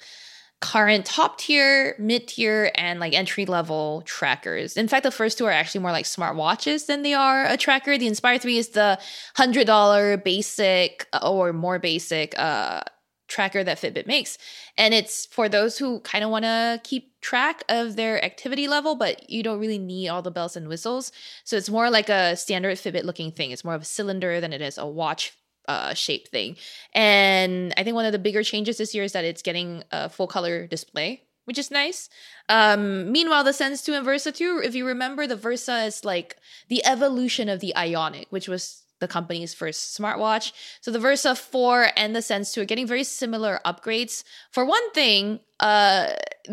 current top tier, mid tier, and like entry level trackers. In fact, the first two are actually more like smart watches than they are a tracker. The Inspire 3 is the $100 basic uh, or more basic uh, tracker that Fitbit makes. And it's for those who kind of want to keep track of their activity level, but you don't really need all the bells and whistles. So it's more like a standard Fitbit looking thing. It's more of a cylinder than it is a watch uh, shape thing. And I think one of the bigger changes this year is that it's getting a full color display, which is nice. Um, meanwhile, the Sense 2 and Versa 2, if you remember, the Versa is like the evolution of the Ionic, which was the company's first smartwatch. So the Versa 4 and the Sense 2 are getting very similar upgrades. For one thing, uh,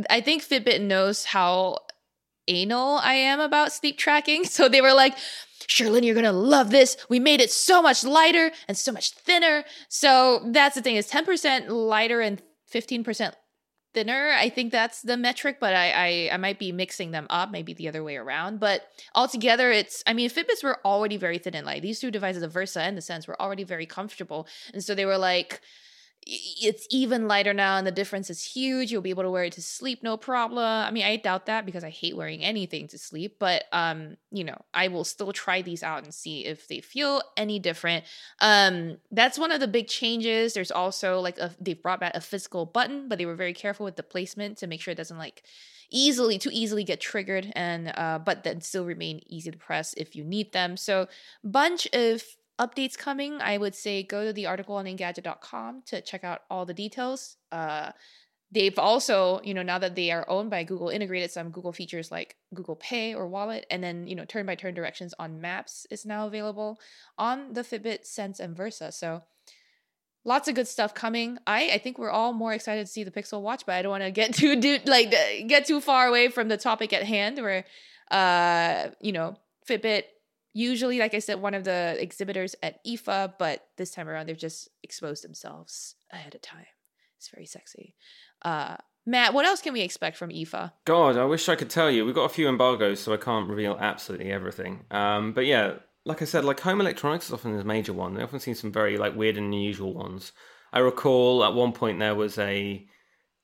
I think Fitbit knows how anal I am about sleep tracking. (laughs) So they were like, Cherlynn, you're gonna love this. We made it so much lighter and so much thinner. So that's the thing is 10% lighter and 15% thinner. I think that's the metric, but I, I, I might be mixing them up, maybe the other way around. But altogether, it's I mean, Fitbits were already very thin and light. These two devices, the Versa and the Sense, were already very comfortable, and so they were like it's even lighter now and the difference is huge you'll be able to wear it to sleep no problem. I mean i doubt that because i hate wearing anything to sleep but um you know i will still try these out and see if they feel any different. Um that's one of the big changes. There's also like a, they've brought back a physical button but they were very careful with the placement to make sure it doesn't like easily too easily get triggered and uh but then still remain easy to press if you need them. So bunch of updates coming, I would say go to the article on Engadget.com to check out all the details. Uh, they've also, you know, now that they are owned by Google, integrated some Google features like Google Pay or Wallet, and then you know, turn by turn directions on Maps is now available on the Fitbit, Sense, and Versa. So lots of good stuff coming. I I think we're all more excited to see the Pixel Watch, but I don't want to get (laughs) too do, like get too far away from the topic at hand. Where, uh, you know, Fitbit usually, like I said, one of the exhibitors at IFA, but this time around they've just exposed themselves ahead of time. It's very sexy. Uh, Mat, what else can we expect from IFA? God, I wish I could tell you. We've got a few embargoes, so I can't reveal absolutely everything. Um, but yeah, like I said, like home electronics is often the major one. They often see some very like weird and unusual ones. I recall at one point there was a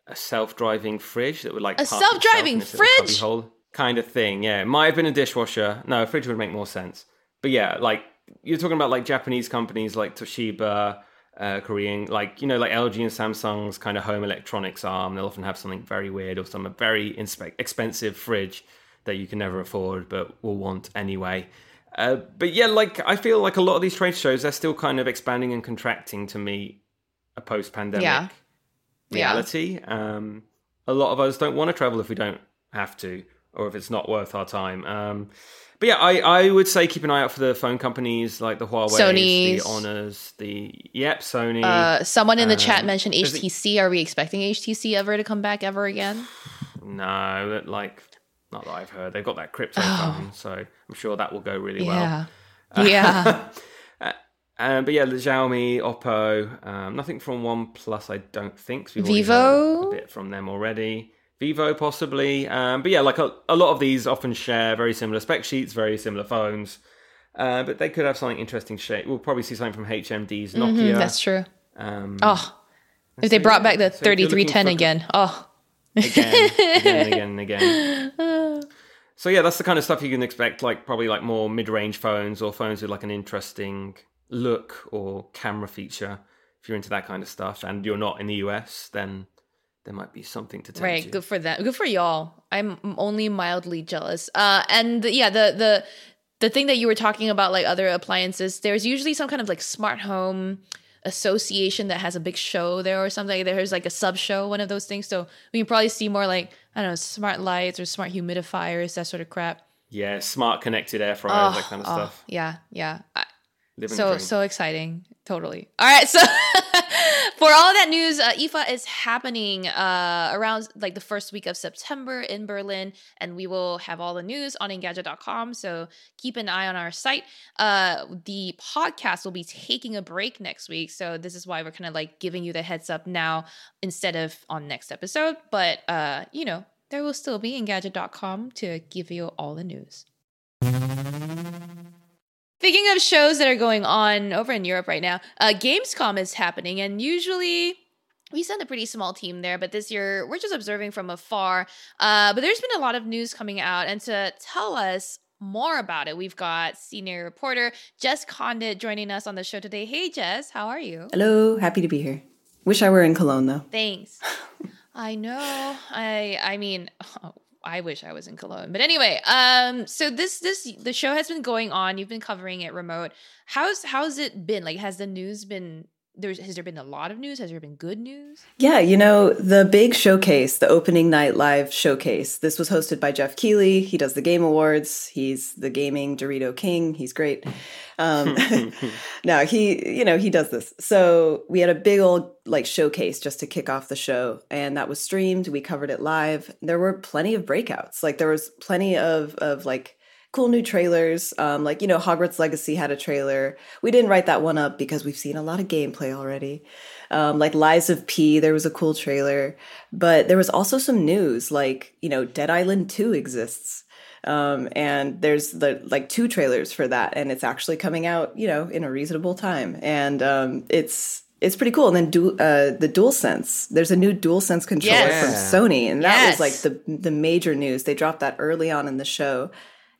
a self-driving fridge that would like a self-driving fridge kind of thing. Yeah, it might have been a dishwasher. No, a fridge would make more sense. But yeah, like you're talking about like Japanese companies like Toshiba, uh, Korean, like you know, like LG and Samsung's kind of home electronics arm. They'll often have something very weird or some very inspe- expensive fridge that you can never afford but will want anyway. Uh, but yeah, like I feel like a lot of these trade shows, they're still kind of expanding and contracting to meet a post-pandemic yeah. reality. Yeah. Um, a lot of us don't want to travel if we don't have to, or if it's not worth our time. Um, but yeah, I, I would say keep an eye out for the phone companies like the Huawei, Sony, the Honors, the yep, Sony. Uh, someone in the um, chat mentioned HTC. Are we expecting HTC ever to come back ever again? No, like not that I've heard. They've got that crypto oh. phone, so I'm sure that will go really yeah. well. Yeah. (laughs) (laughs) Uh, um, but yeah, the Xiaomi, Oppo, um, nothing from OnePlus, I don't think. We've Vivo, a bit from them already. Vivo possibly. Um, but yeah, like a, a, lot of these often share very similar spec sheets, very similar phones. Uh, but they could have something interesting shape. We'll probably see something from HMD's mm-hmm, Nokia. Mm-hmm, that's true. Um, oh, if they brought back the so 3310 again. Oh. again, again, (laughs) again, again. So yeah, that's the kind of stuff you can expect, like probably like more mid-range phones or phones with like an interesting look or camera feature. If you're into that kind of stuff and you're not in the US, then there might be something to tell right you. good for them good for y'all. I'm only mildly jealous. Uh and the, yeah the the the thing that you were talking about like other appliances there's usually some kind of like smart home association that has a big show there or something. There's like a sub show one of those things. So we can probably see more like i don't know smart lights or smart humidifiers that sort of crap. Yeah smart connected air fryers oh, that kind of oh, stuff. yeah yeah. I, so so exciting totally all right so (laughs) for all that news, uh, IFA is happening uh, around like the first week of September in Berlin, and we will have all the news on Engadget.com. So keep an eye on our site. Uh, the podcast will be taking a break next week, so this is why we're kind of like giving you the heads up now instead of on next episode. But uh, you know, there will still be Engadget.com to give you all the news. Speaking of shows that are going on over in Europe right now, uh, Gamescom is happening, and usually we send a pretty small team there, but this year we're just observing from afar. Uh, but there's been a lot of news coming out, and to tell us more about it, we've got senior reporter Jess Conditt joining us on the show today. Hey, Jess, how are you? Hello, happy to be here. Wish I were in Cologne though. Thanks. (laughs) I know. I I mean, oh, I wish I was in Cologne. But anyway, um, so this this the show has been going on. You've been covering it remote. How's how's it been? Like, has the news been there's has there been a lot of news? Has there been good news? Yeah, you know, the big showcase, the opening night live showcase. This was hosted by Geoff Keighley. He does the Game Awards. He's the gaming Dorito King. He's great. Um (laughs) (laughs) no, he you know, he does this. So we had a big old like showcase just to kick off the show and that was streamed. We covered it live. There were plenty of breakouts. Like there was plenty of of like cool new trailers. Um, like, you know, Hogwarts Legacy had a trailer. We didn't write that one up because we've seen a lot of gameplay already. Um, like Lies of P, there was a cool trailer. But there was also some news, like, you know, Dead Island 2 exists. Um, and there's the like two trailers for that, and it's actually coming out, you know, in a reasonable time. And um, it's it's pretty cool. And then du- uh, the DualSense, there's a new DualSense controller yes. from Sony, and that yes. was like the the major news. They dropped that early on in the show,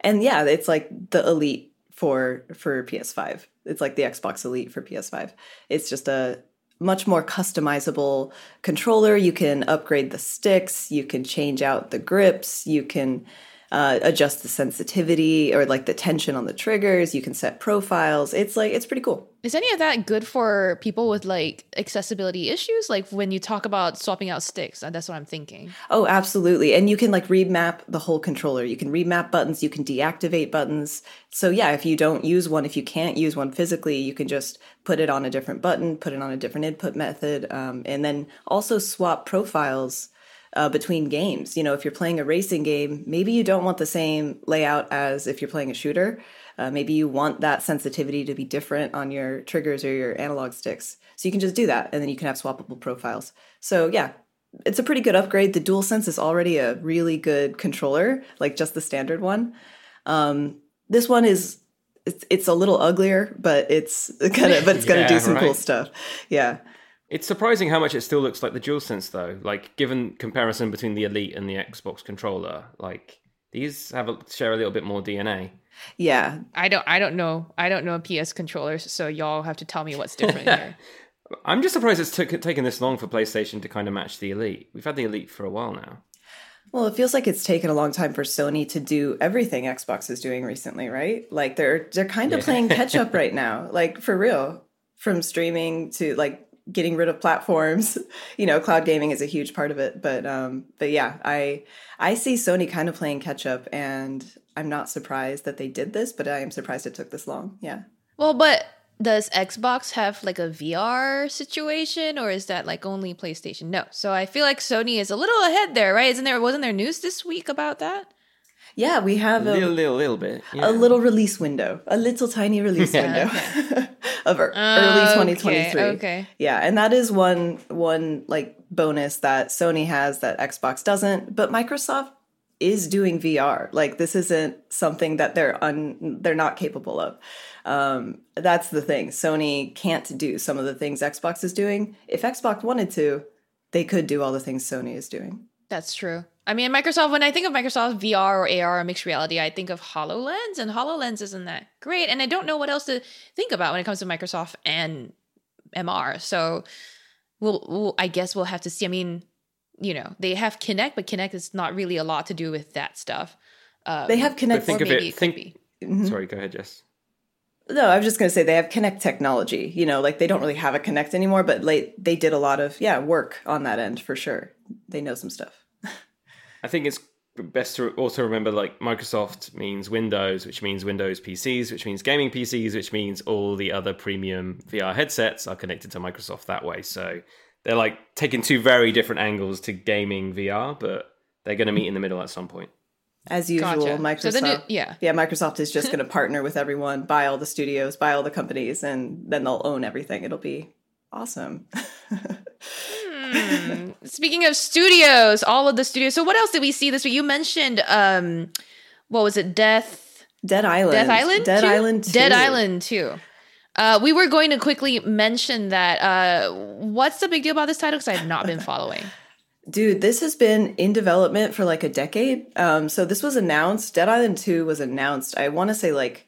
and yeah, it's like the Elite for for PS5. It's like the Xbox Elite for PS5. It's just a much more customizable controller. You can upgrade the sticks, you can change out the grips, you can uh, adjust the sensitivity or like the tension on the triggers. You can set profiles. It's like it's pretty cool. Is any of that good for people with like accessibility issues? Like when you talk about swapping out sticks, that's what I'm thinking. Oh, absolutely. And you can like remap the whole controller. You can remap buttons, you can deactivate buttons. So yeah, if you don't use one, if you can't use one physically, you can just put it on a different button, put it on a different input method, um, and then also swap profiles uh, between games. You know, if you're playing a racing game, maybe you don't want the same layout as if you're playing a shooter. Uh, maybe you want that sensitivity to be different on your triggers or your analog sticks. So you can just do that, and then you can have swappable profiles. So yeah, it's a pretty good upgrade. The DualSense is already a really good controller, like just the standard one. Um, this one is it's, it's a little uglier, but it's (laughs) gonna but it's gonna Yeah, do some cool stuff. Yeah. It's surprising how much it still looks like the DualSense, though. Like, given comparison between the Elite and the Xbox controller, like these have a, share a little bit more DNA. Yeah. I don't I don't know. I don't know a PS controllers, so y'all have to tell me what's different here. (laughs) I'm just surprised it's took, taken this long for PlayStation to kind of match the Elite. We've had the Elite for a while now. Well, it feels like it's taken a long time for Sony to do everything Xbox is doing recently, right? Like they're they're kind of Yeah. playing catch up (laughs) right now. Like for real. From streaming to like getting rid of platforms. (laughs) You know, cloud gaming is a huge part of it, but um but yeah, I I see Sony kind of playing catch up and I'm not surprised that they did this, but I am surprised it took this long. Yeah. well, but does Xbox have like a VR situation or is that like only PlayStation? No. So I feel like Sony is a little ahead there, right? Isn't there wasn't there news this week about that? Yeah, we have a, little, little, little bit. yeah. a little release window, a little tiny release window (laughs) of ear- early Okay, 2023. okay. Yeah, and that is one one like bonus that Sony has that Xbox doesn't, but Microsoft is doing VR. Like this isn't something that they're un they're not capable of. Um that's the thing. Sony can't do some of the things Xbox is doing. If Xbox wanted to, they could do all the things Sony is doing. That's true. I mean, Microsoft, when I think of Microsoft VR or AR or mixed reality, I think of HoloLens, and HoloLens isn't that great. And I don't know what else to think about when it comes to Microsoft and MR. So we'll, we'll I guess we'll have to see. I mean, you know, they have Kinect, but Kinect is not really a lot to do with that stuff. Um, They have But Kinect think or of maybe it. it could Think. be. Sorry, go ahead, Jess. No, I was just going to say they have Kinect technology. You know, like they don't really have a Kinect anymore, but like they did a lot of yeah work on that end for sure. They know some stuff. I think it's best to also remember like Microsoft means Windows, which means Windows PCs, which means gaming PCs, which means all the other premium VR headsets are connected to Microsoft that way. So they're like taking two very different angles to gaming VR, but they're going to meet in the middle at some point. As usual, Gotcha. Microsoft. So the new- yeah. yeah, Microsoft is just going to partner with everyone, buy all the studios, buy all the companies, and then they'll own everything. It'll be awesome. (laughs) Hmm. Speaking of studios, all of the studios. So what else did we see this week? You mentioned um what was it? Death Dead Island. Death Island? Dead? Island. 2. Dead Island too. Uh, we were going to quickly mention that. Uh, what's the big deal about this title? Because I have not been (laughs) following. Dude, this has been in development for like a decade. Um, so this was announced. Dead Island 2 was announced, I want to say like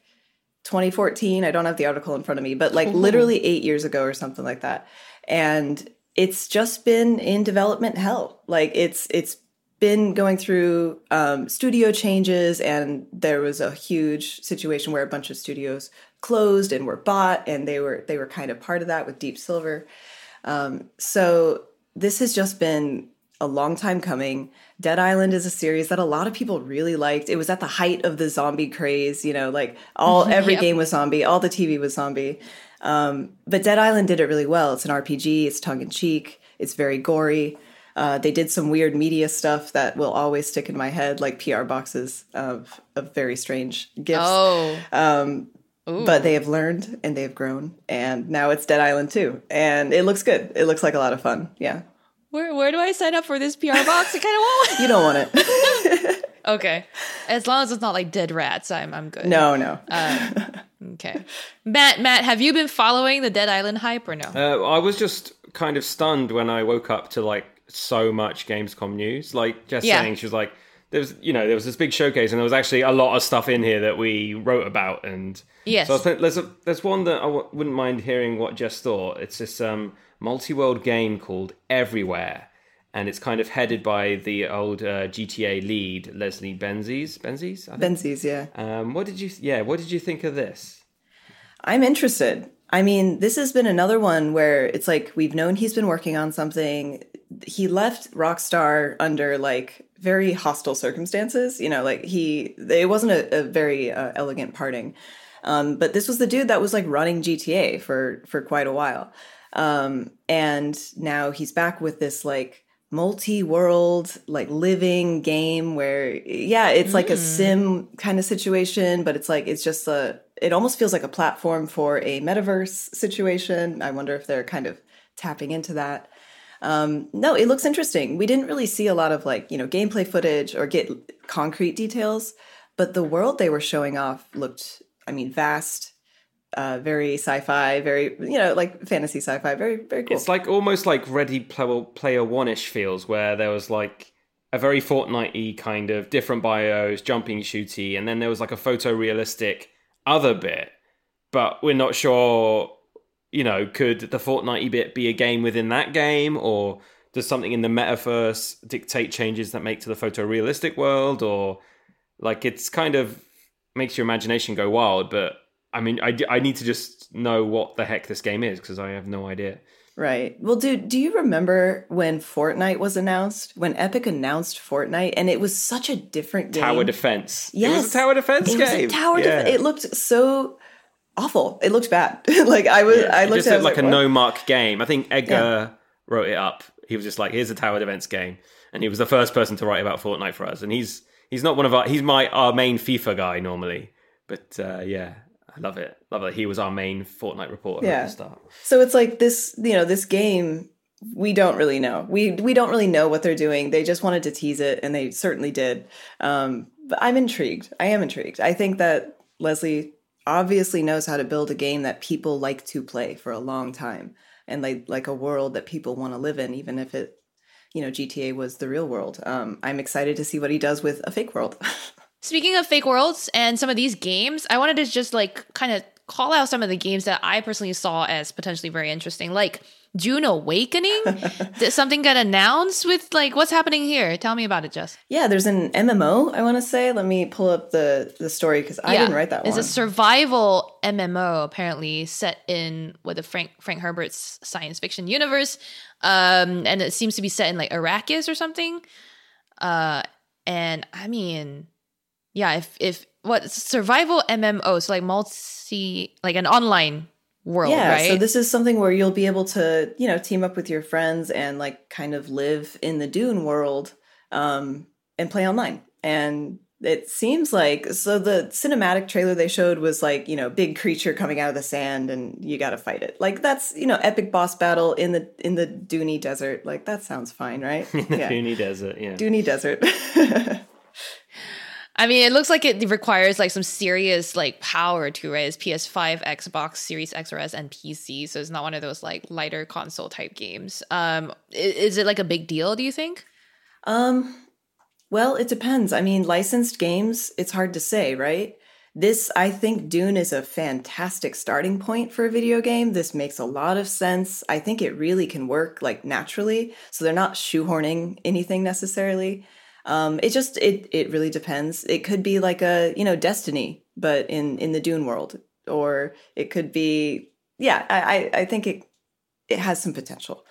2014. I don't have the article in front of me, but like literally eight years ago or something like that. And it's just been in development hell. Like it's it's been going through um, studio changes, and there was a huge situation where a bunch of studios closed and were bought, and they were they were kind of part of that with Deep Silver. Um, so this has just been a long time coming. Dead Island is a series that a lot of people really liked. It was at the height of the zombie craze, you know, like all (laughs) every Yep. game was zombie, all the TV was zombie. Um, but Dead Island did it really well. It's an RPG, it's tongue in cheek, it's very gory. Uh, they did some weird media stuff that will always stick in my head, like PR boxes of, of very strange gifts. Oh, Um, but they have learned and they have grown, and now it's Dead Island 2. And it looks good. It looks like a lot of fun. Yeah. where where do I sign up for this PR box? I kind of want. One. you don't want it. (laughs) okay, as long as it's not like dead rats, I'm I'm good. no, no. Okay, Mat. Mat, have you been following the Dead Island hype or no? Uh, I was just kind of stunned when I woke up to like so much Gamescom news. Like just Yeah. saying, she was like, there was, you know, there was this big showcase, and there was actually a lot of stuff in here that we wrote about. And Yes. so I was thinking, there's a, there's one that I w- wouldn't mind hearing what Jess thought. It's this um, multi-world game called Everywhere, and it's kind of headed by the old uh, GTA lead Leslie Benzies. Benzies, I think. Benzies, yeah. Um, what did you? Yeah, what did you think of this? I'm interested. I mean, this has been another one where it's like we've known he's been working on something. He left Rockstar under like very hostile circumstances. You know, like he, it wasn't a, a very uh, elegant parting. Um, but this was the dude that was like running GTA for for quite a while, um, and now he's back with this like multi-world like living game where yeah it's like a sim kind of situation but it's like it's just a it almost feels like a platform for a metaverse situation. I wonder if they're kind of tapping into that. Um no it looks interesting. We didn't really see a lot of like you know gameplay footage or get concrete details but the world they were showing off looked i mean vast uh, very sci-fi, very you know like fantasy sci-fi, very very cool. It's like almost like Ready Player One ish feels, where there was like a very Fortnite-y kind of different bios, jumping shooty, and then there was like a photorealistic other bit, but we're not sure. You know, could the Fortnite bit be a game within that game, or does something in the metaverse dictate changes that make to the photorealistic world, or like it's kind of makes your imagination go wild, but I mean, I, I need to just know what the heck this game is because I have no idea. Right. Well, dude, do you remember when Fortnite was announced? When Epic announced Fortnite, and it was such a different game. Tower defense. Yes, it was a tower defense it game. Was a tower. yeah. Def- it looked so awful. It looked bad. (laughs) like I was, Yeah. I It looked just at it, I looked was like, a no mark game. I think Edgar Yeah. wrote it up. He was just like, "Here's a tower defense game," and he was the first person to write about Fortnite for us. And he's he's not one of our he's my our main FIFA guy normally, but uh, yeah, I love it. Love it. He was our main Fortnite reporter Yeah. at the start. So it's like this, you know, this game. We don't really know. We we don't really know what they're doing. They just wanted to tease it, and they certainly did. Um, but I'm intrigued. I am intrigued. I think that Leslie obviously knows how to build a game that people like to play for a long time, and like like a world that people want to live in, even if it, you know, GTA was the real world. Um, I'm excited to see what he does with a fake world. (laughs) Speaking of fake worlds and some of these games, I wanted to just like kind of call out some of the games that I personally saw as potentially very interesting, like Dune Awakening. (laughs) Did something get announced with like what's happening here? Tell me about it, Jess. yeah, there's an MMO. I want to say. Let me pull up the the story because I didn't write that It's one. It's a survival MMO, apparently set in with the Frank Frank Herbert's science fiction universe, um, and it seems to be set in like Arrakis or something. Uh, and I mean, yeah, if if what survival MMO, so like multi, like an online world, yeah right? so this is something where you'll be able to you know team up with your friends and like kind of live in the dune world um and play online. And it seems like so the cinematic trailer they showed was like you know big creature coming out of the sand and you got to fight it. Like that's you know epic boss battle in the in the Dooney desert. Like that sounds fine right? (laughs) Yeah. Puny Desert, yeah. Dooney desert (laughs) I mean, it looks like it requires like some serious like power to right. It's PS5, Xbox Series X or S, and PC. So it's not one of those like lighter console type games. Um, is it like a big deal? Do you think? Um, well, it depends. I mean, licensed games, it's hard to say, right? This, I think Dune is a fantastic starting point for a video game. This makes a lot of sense. I think it really can work like naturally. So they're not shoehorning anything necessarily. Um, it just it it really depends. It could be like a, you know, Destiny, but in in the Dune world. Or it could be yeah, I I, I think it it has some potential.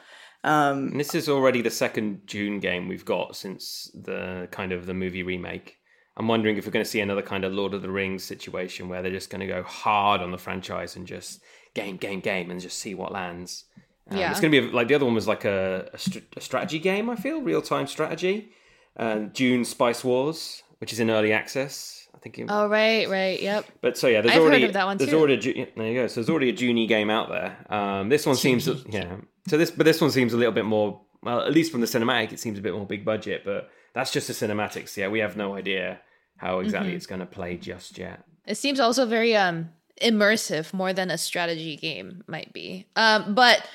Um And this is already the second Dune game we've got since the kind of the movie remake. I'm wondering if we're going to see another kind of Lord of the Rings situation where they're just going to go hard on the franchise and just game, game, game, and just see what lands. Um, Yeah. it's going to be like the other one was like a, a, str- a strategy game. I feel real time strategy. Uh, Dune Spice Wars, which is in early access. I think. it- Oh right, right, yep. but so yeah, there's I've heard already of that one there's too. already a, there you go. So there's already a Junie game out there. Um, this one seems yeah. So this but this one seems a little bit more well, at least from the cinematic, it seems a bit more big budget. But that's just the cinematics. Yeah, we have no idea how exactly Mm-hmm. it's going to play just yet. It seems also very um immersive, more than a strategy game might be. Um, but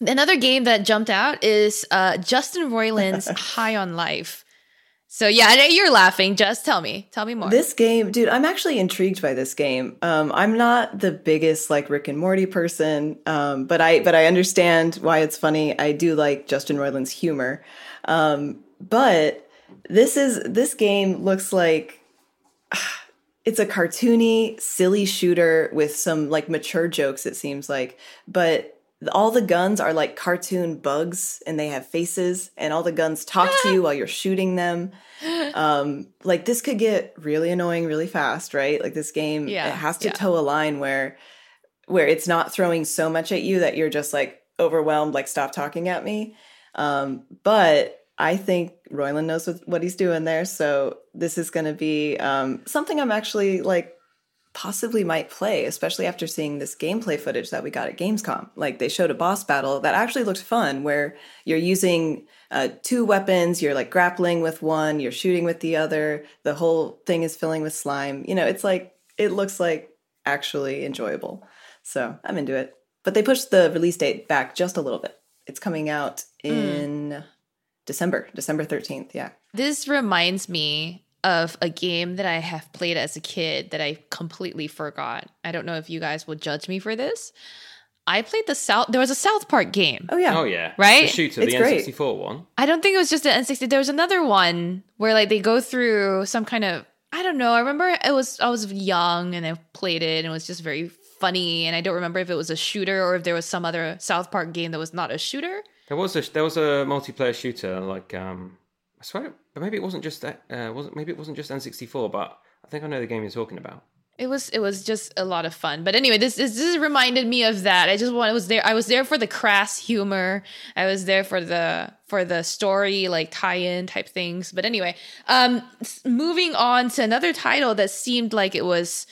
another game that jumped out is uh Justin Roiland's (laughs) High on Life. So yeah, I know you're laughing. Just tell me, tell me more. This game, dude, I'm actually intrigued by this game. Um, I'm not the biggest like Rick and Morty person, um, but I but I understand why it's funny. I do like Justin Roiland's humor, um, but this is this game looks like (sighs) it's a cartoony, silly shooter with some like mature jokes. It seems like, but all the guns are like cartoon bugs and they have faces and all the guns talk to you (laughs) while you're shooting them (laughs) um like this could get really annoying really fast right like this game Yeah, it has to yeah. toe a line where where it's not throwing so much at you that you're just like overwhelmed like stop talking at me um but I think Roiland knows what, what he's doing there. So this is going to be um, something I'm actually like possibly might play, especially after seeing this gameplay footage that we got at Gamescom. Like they showed a boss battle that actually looked fun, where you're using uh, two weapons, you're like grappling with one, you're shooting with the other. The whole thing is filling with slime. You know, it's like it looks like actually enjoyable. So I'm into it. But they pushed the release date back just a little bit. It's coming out in mm. December, December 13th. Yeah. This reminds me of a game that I have played as a kid that I completely forgot. I don't know if you guys will judge me for this. I played the South. There was a South Park game. Oh yeah. Oh yeah. Right. The shooter, it's the N64 one. I don't think it was just the N64. There was another one where like they go through some kind of. I don't know. I remember it was I was young and I played it and it was just very funny. And I don't remember if it was a shooter or if there was some other South Park game that was not a shooter. There was a there was a multiplayer shooter like um I swear, but maybe it wasn't just that. Uh, wasn't maybe it wasn't just N64, but I think I know the game you're talking about. It was it was just a lot of fun. But anyway, this, this this reminded me of that. I just want I was there. I was there for the crass humor. I was there for the for the story like tie-in type things. But anyway, um, moving on to another title that seemed like it was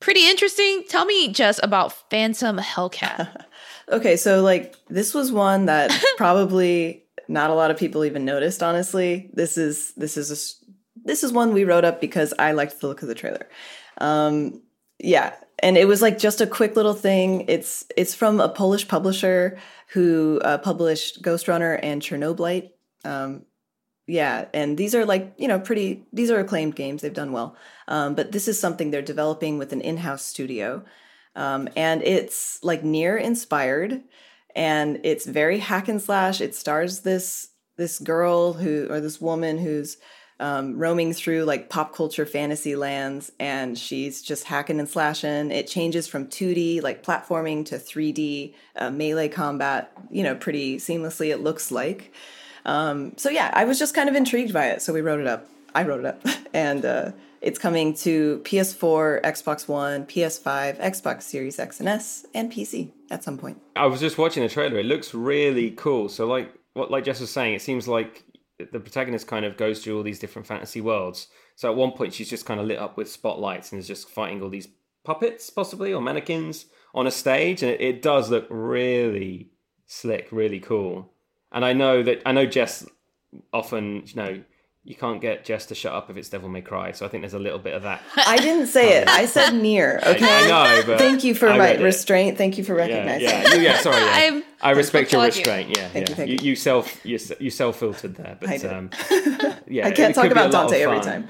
pretty interesting. Tell me just about Phantom Hellcat. (laughs) okay, so like this was one that (laughs) probably not a lot of people even noticed honestly this is this is a this is one we wrote up because i liked the look of the trailer um yeah and it was like just a quick little thing. It's it's from a polish publisher who uh, published Ghostrunner and chernobylite um yeah and these are like you know pretty these are acclaimed games. They've done well. Um, but this is something they're developing with an in-house studio. Um, and it's like NieR inspired and it's very hack and slash. It stars this this girl who or this woman who's um, roaming through like pop culture fantasy lands, and she's just hacking and slashing. It changes from 2D like platforming to 3D uh, melee combat. You know, pretty seamlessly. It looks like. Um, so yeah, I was just kind of intrigued by it, so we wrote it up. I wrote it up, (laughs) and uh, it's coming to PS4, Xbox One, PS5, Xbox Series X and S, and PC at some point. I was just watching the trailer. It looks really cool. So, like what like Jess was saying, it seems like the protagonist kind of goes through all these different fantasy worlds. So at one point, she's just kind of lit up with spotlights and is just fighting all these puppets, possibly or mannequins on a stage, and it, it does look really slick, really cool. And I know that I know Jess often, you know you can't get Jess to shut up if it's Devil May Cry. So I think there's a little bit of that. (laughs) I didn't say it. I said (laughs) NieR. Okay. I, know, but (laughs) thank you for my restraint. Thank you for recognizing. Yeah, yeah, yeah sorry. Yeah. i respect your restraint. You. Yeah, thank yeah. You, you, you, self you, you self filtered there, but um, yeah, I can't talk about Dante every time.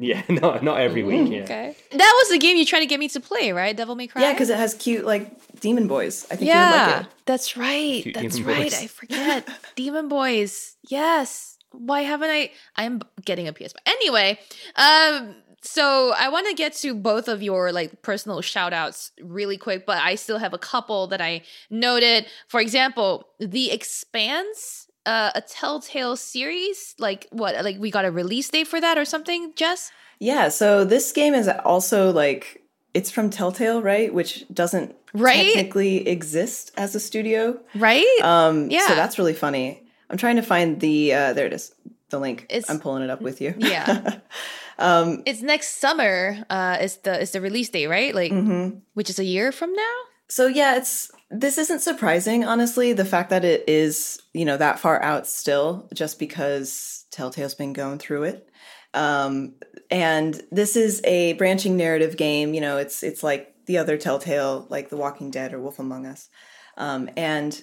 Yeah, not not every week. Yeah. Okay, that was the game you tried to get me to play, right? Devil May Cry. Yeah, because it has cute like demon boys. I think yeah, you would like it. That's right. Cute that's right. Boys. I forget demon boys. Yes why haven't I? I'm getting a PS5 anyway. Um, so I want to get to both of your like personal shout outs really quick, but I still have a couple that I noted. For example, The Expanse, uh, a Telltale series. Like what? Like we got a release date for that or something, Jess? Yeah. So this game is also like it's from Telltale, right? Which doesn't right? technically exist as a studio, right? Um, yeah. So that's really funny. I'm trying to find the uh, there it is the link. It's, I'm pulling it up with you. Yeah. (laughs) um, it's next summer. Uh, is the is the release date right? Like, mm-hmm. which is a year from now. So yeah, it's this isn't surprising, honestly. The fact that it is you know that far out still, just because Telltale's been going through it. Um, and this is a branching narrative game. You know, it's it's like the other Telltale, like The Walking Dead or Wolf Among Us. Um, and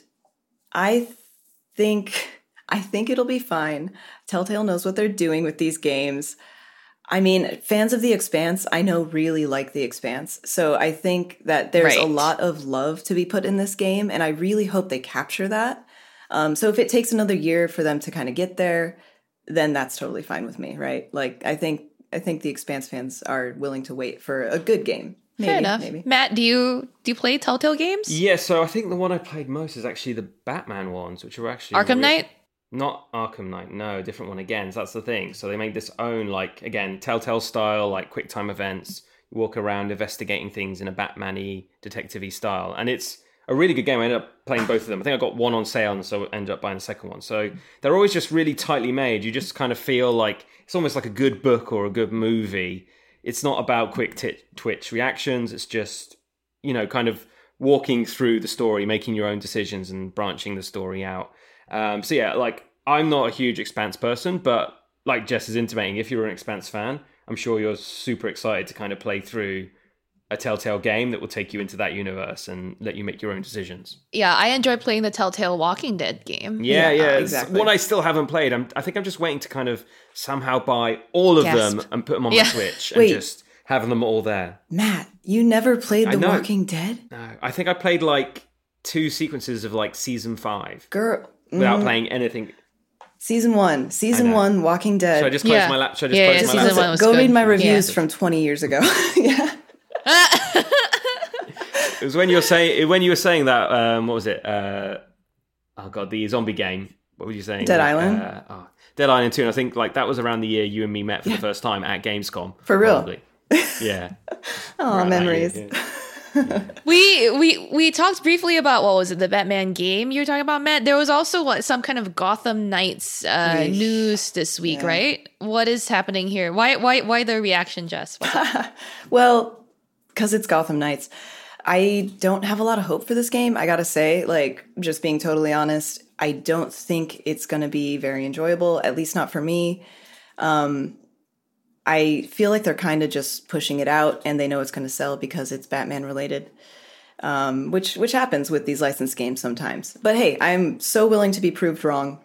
I think I think it'll be fine. Telltale knows what they're doing with these games. I mean, fans of The Expanse, I know really like The Expanse. So I think that there's right. a lot of love to be put in this game, and I really hope they capture that. Um, so if it takes another year for them to kind of get there, then that's totally fine with me, right? Like I think I think The Expanse fans are willing to wait for a good game. Maybe, Fair enough. Maybe. Mat, do you do you play Telltale games? Yeah, so I think the one I played most is actually the Batman ones, which are actually Arkham Knight. Not Arkham Knight, no, different one again. So that's the thing. So they made this own, like again, Telltale style, like quick time events. You walk around investigating things in a Batman-y, detective-y style, and it's a really good game. I ended up playing both of them. I think I got one on sale, and so ended up buying the second one. So they're always just really tightly made. You just kind of feel like it's almost like a good book or a good movie. It's not about quick t- twitch reactions. It's just you know kind of walking through the story, making your own decisions, and branching the story out. Um, so yeah, like I'm not a huge Expanse person, but like Jess is intimating, if you're an Expanse fan, I'm sure you're super excited to kind of play through a Telltale game that will take you into that universe and let you make your own decisions. Yeah, I enjoy playing the Telltale Walking Dead game. Yeah, yeah, Yeah, exactly. One I still haven't played. I'm, I think I'm just waiting to kind of somehow buy all of Gasp. them and put them on Yeah. my Switch and just have them all there. Mat, you never played I The know. Walking Dead? No, I think I played like two sequences of like season five Girl, without mm, playing anything. season one, season one, Walking Dead. Should I just close Yeah. my lap? Should I just Yeah, close yeah, my season laptop? one was Go good. read my reviews Yeah. from 20 years ago. (laughs) yeah. It was when you were saying when you were saying that. Um, what was it? Uh, oh god, the zombie game. What were you saying? Dead Like, Island? Uh, oh, Dead Island Two. And I think like that was around the year you and me met for the first time at Gamescom. For real? probably. Yeah. (laughs) Oh, Around that memories. yeah. (laughs) We we we talked briefly about what was it the Batman game you were talking about Mat. There was also what some kind of Gotham Knights uh, news this week, Yeah. right? What is happening here? Why why why the reaction, Jess? (laughs) Well, because it's Gotham Knights, I don't have a lot of hope for this game. I gotta say, like, just being totally honest, I don't think it's gonna be very enjoyable, at least not for me. Um, I feel like they're kind of just pushing it out and they know it's gonna sell because it's Batman related. Um, which which happens with these licensed games sometimes. But hey, I'm so willing to be proved wrong.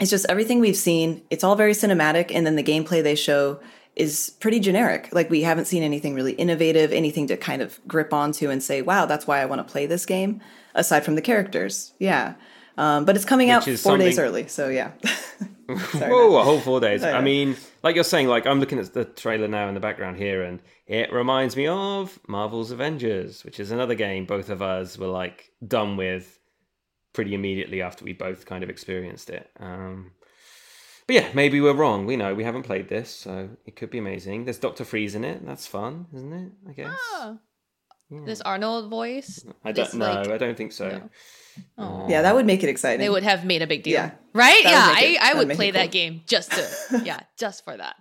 It's just everything we've seen, it's all very cinematic, and then the gameplay they show is pretty generic. Like we haven't seen anything really innovative, anything to kind of grip onto and say, wow, that's why I want to play this game, aside from the characters. Yeah. Um, but it's coming out is four days early, so yeah. (laughs) Sorry, Whoa, a whole four days. I I mean, like you're saying, like I'm looking at the trailer now in the background here, and it reminds me of Marvel's Avengers, which is another game both of us were like done with pretty immediately after we both kind of experienced it. Um, but yeah, maybe we're wrong. We know we haven't played this, so it could be amazing. There's Doctor Freeze in it. That's fun, isn't it? I guess. Oh, This Arnold voice. I don't know. like- I don't think so. no. Oh. Yeah, that would make it exciting. They would have made a big deal. Yeah. Right? That Yeah, it- I, I would would play it that game just to (laughs) yeah, just for that.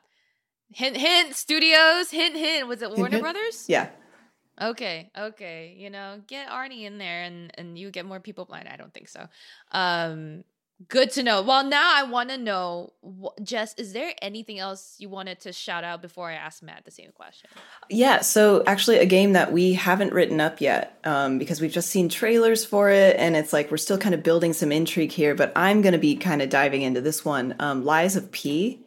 Hint hint studios, hint hint. Was it Warner hint. Brothers? yeah. Okay, okay. You know, get Arnie in there and and you get more people blind. I don't think so. Um good to know. Well, now I want to know Jess, is there anything else you wanted to shout out before I ask Mat the same question? Yeah, so actually, a game that we haven't written up yet um, because we've just seen trailers for it, and it's like we're still kind of building some intrigue here. But I'm going to be kind of diving into this one, um, Lies of P,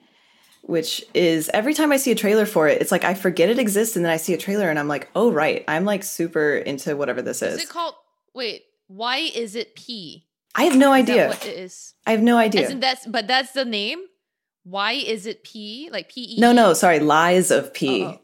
which is every time I see a trailer for it, it's like I forget it exists, and then I see a trailer, and I'm like, oh right, I'm like super into whatever this is. Is it called Wait, why is it P? I have no idea. what it is? I have no idea. Isn't that's but that's the name? Why is it P? Like P E? no, no, sorry, Lies of P. Uh-oh.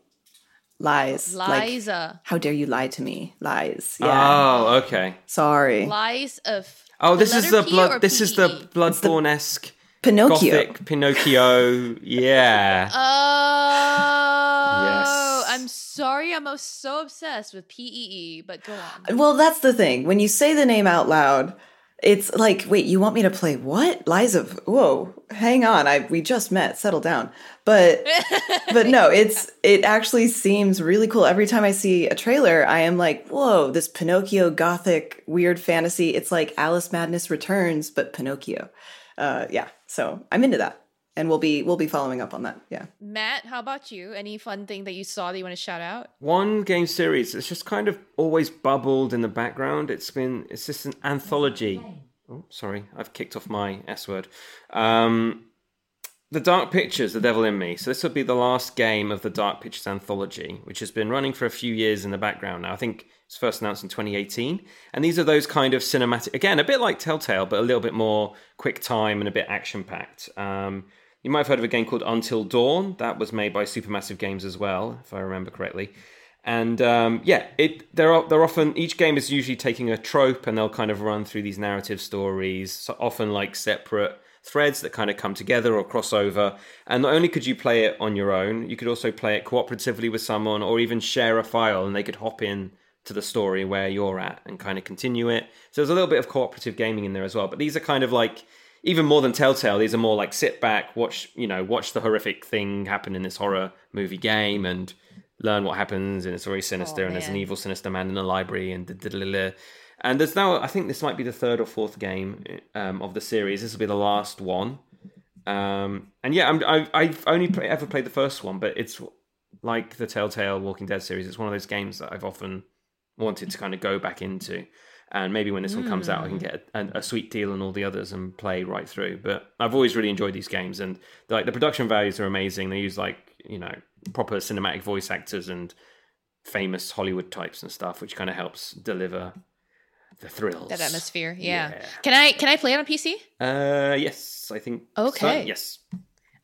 Lies. Like, Liza. how dare you lie to me? Lies. Yeah. Oh, okay. sorry. Lies of Oh, the this is the P blood. or This is the PE? Bloodborne esque Pinocchio. gothic Pinocchio. Yeah. (laughs) Oh, Yes. I'm sorry. I'm so obsessed with PEE, but go on. Well, that's the thing. When you say the name out loud, it's like, wait, you want me to play what? Lies of Whoa, hang on. I we just met. Settle down. But (laughs) but no, it's it actually seems really cool. Every time I see a trailer, I am like, whoa, this Pinocchio gothic weird fantasy. It's like Alice Madness Returns, but Pinocchio. Uh, yeah, so I'm into that, and we'll be we'll be following up on that. Yeah. Mat, how about you? Any fun thing that you saw that you want to shout out? One game series that's just kind of always bubbled in the background. It's been it's just an anthology. Oh, sorry, I've kicked off my S word. Um, the Dark Pictures, The Devil in Me. So this would be the last game of the Dark Pictures anthology, which has been running for a few years in the background now. I think it was first announced in 2018. And these are those kind of cinematic, again, a bit like Telltale, but a little bit more quick time and a bit action packed. Um, you might have heard of a game called Until Dawn. That was made by Supermassive Games as well, if I remember correctly. And um, yeah, it they're they're often each game is usually taking a trope and they'll kind of run through these narrative stories, so often like separate threads that kind of come together or cross over. And not only could you play it on your own, you could also play it cooperatively with someone or even share a file and they could hop in to the story where you're at and kind of continue it. So there's a little bit of cooperative gaming in there as well. But these are kind of like even more than Telltale. These are more like sit back, watch you know watch the horrific thing happen in this horror movie game and learn what happens and it's very sinister Oh, and there's an evil sinister man in the library and da-da-da-da. and there's now I think this might be the third or fourth game um, of the series. This will be the last one. Um, and yeah, I'm, I, I've only play, ever played the first one, but it's like the Telltale Walking Dead series. It's one of those games that I've often wanted to kind of go back into. And maybe when this one comes out, I can get a, a sweet deal on all the others and play right through. But I've always really enjoyed these games, and like the production values are amazing. They use like you know proper cinematic voice actors and famous Hollywood types and stuff, which kind of helps deliver the thrills. That atmosphere. Yeah. Yeah. Can I can I play it on PC? Uh, yes, I think. so. Okay. Yes.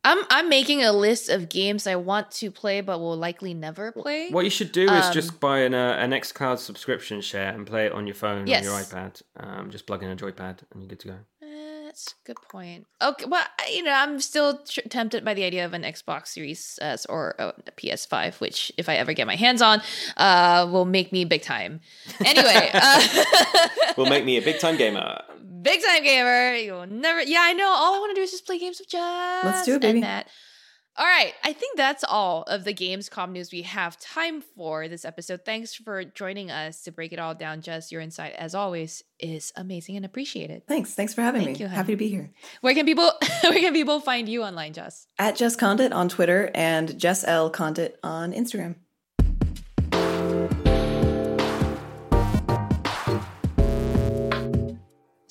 I'm I'm making a list of games I want to play but will likely never play. What you should do is Um, just buy an uh, an XCloud subscription share and play it on your phone Yes. or your iPad. Um, just plug in a joypad and you're good to go. Eh, That's a good point. Okay, well, you know, I'm still tr- tempted by the idea of an Xbox Series S or uh, a PS5, which, if I ever get my hands on, uh, will make me big time. Anyway, (laughs) uh, (laughs) Will make me a big time gamer. Big time gamer. You'll never. Yeah, I know. All I want to do is just play games with Jess. Let's do it, baby. Mat. All right, I think that's all of the Gamescom news we have time for this episode. Thanks for joining us to break it all down, Jess. Your insight, as always, is amazing and appreciated. Thanks. Thanks for having Thank me. you, honey. Happy to be here. Where can people (laughs) Where can people find you online, Jess? At Jess Conditt on Twitter and Jess L Conditt on Instagram.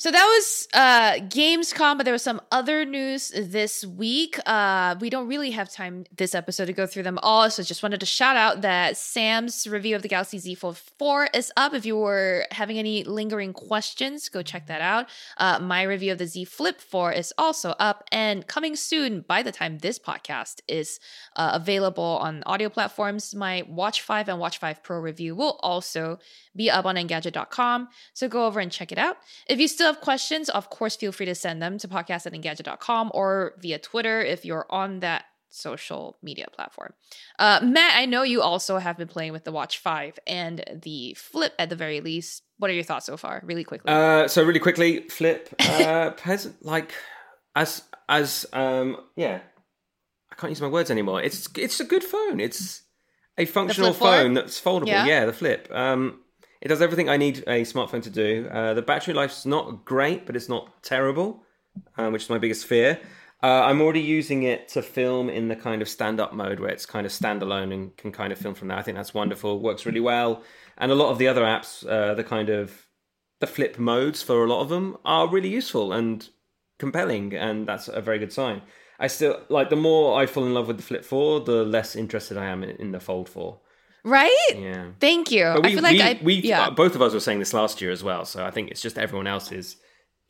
So that was uh Gamescom, but there was some other news this week. Uh we don't really have time this episode to go through them all, so just wanted to shout out that Sam's review of the Galaxy Z Fold 4 is up. If you were having any lingering questions, go check that out. Uh my review of the Z Flip 4 is also up and coming soon by the time this podcast is uh, available on audio platforms. My Watch 5 and Watch 5 Pro review will also be up on Engadget.com. So go over and check it out. If you still have questions, of course, feel free to send them to podcast at Engadget.com or via Twitter if you're on that social media platform. Uh, Mat, I know you also have been playing with the Watch 5 and the Flip at the very least. What are your thoughts so far, really quickly? Uh, so really quickly, flip. Uh, (laughs) peasant like as as um yeah. I can't use my words anymore. It's it's a good phone. It's a functional phone that's foldable. Yeah? Yeah? the flip. Um, it does everything I need a smartphone to do. Uh, the battery life's not great, but it's not terrible, um, which is my biggest fear. Uh, I'm already using it to film in the kind of stand-up mode where it's kind of standalone and can kind of film from there. I think that's wonderful. Works really well, and a lot of the other apps, uh, the kind of the flip modes for a lot of them are really useful and compelling, and that's a very good sign. I still like the more I fall in love with the Flip Four, the less interested I am in, in the Fold Four. Right? Yeah, Thank you. but we, I feel like we, I. we yeah. uh, both of us were saying this last year as well, so I think it's just everyone else is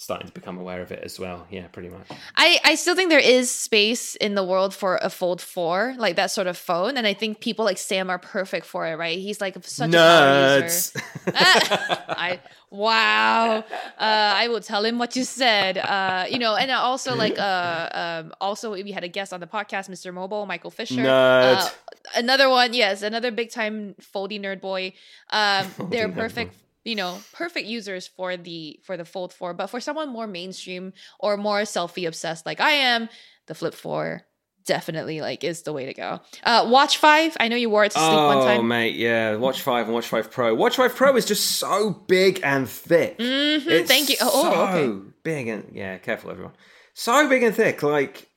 starting to become aware of it as well. Yeah, pretty much. I, I still think there is space in the world for a Fold 4, like that sort of phone. And I think people like Sam are perfect for it, right? He's like such a power user. (laughs) I wow. Uh, I will tell him what you said. Uh, you know, and also like uh, um, also we had a guest on the podcast, Mr. Mobile, Michael Fisher. Nerd. Uh, another one, yes, another big time foldy nerd boy. Um, (laughs) they're nerd perfect. You know, perfect users for the for the Fold 4, but for someone more mainstream or more selfie obsessed like I am, the Flip 4 definitely like is the way to go. Uh, Watch 5, I know you wore it to sleep oh, one time. mate, yeah. Watch Five and Watch Five Pro. Watch Five Pro is just so big and thick. Mhm, It's thank you. Oh, oh, so okay. big and yeah, careful everyone. So big and thick. Like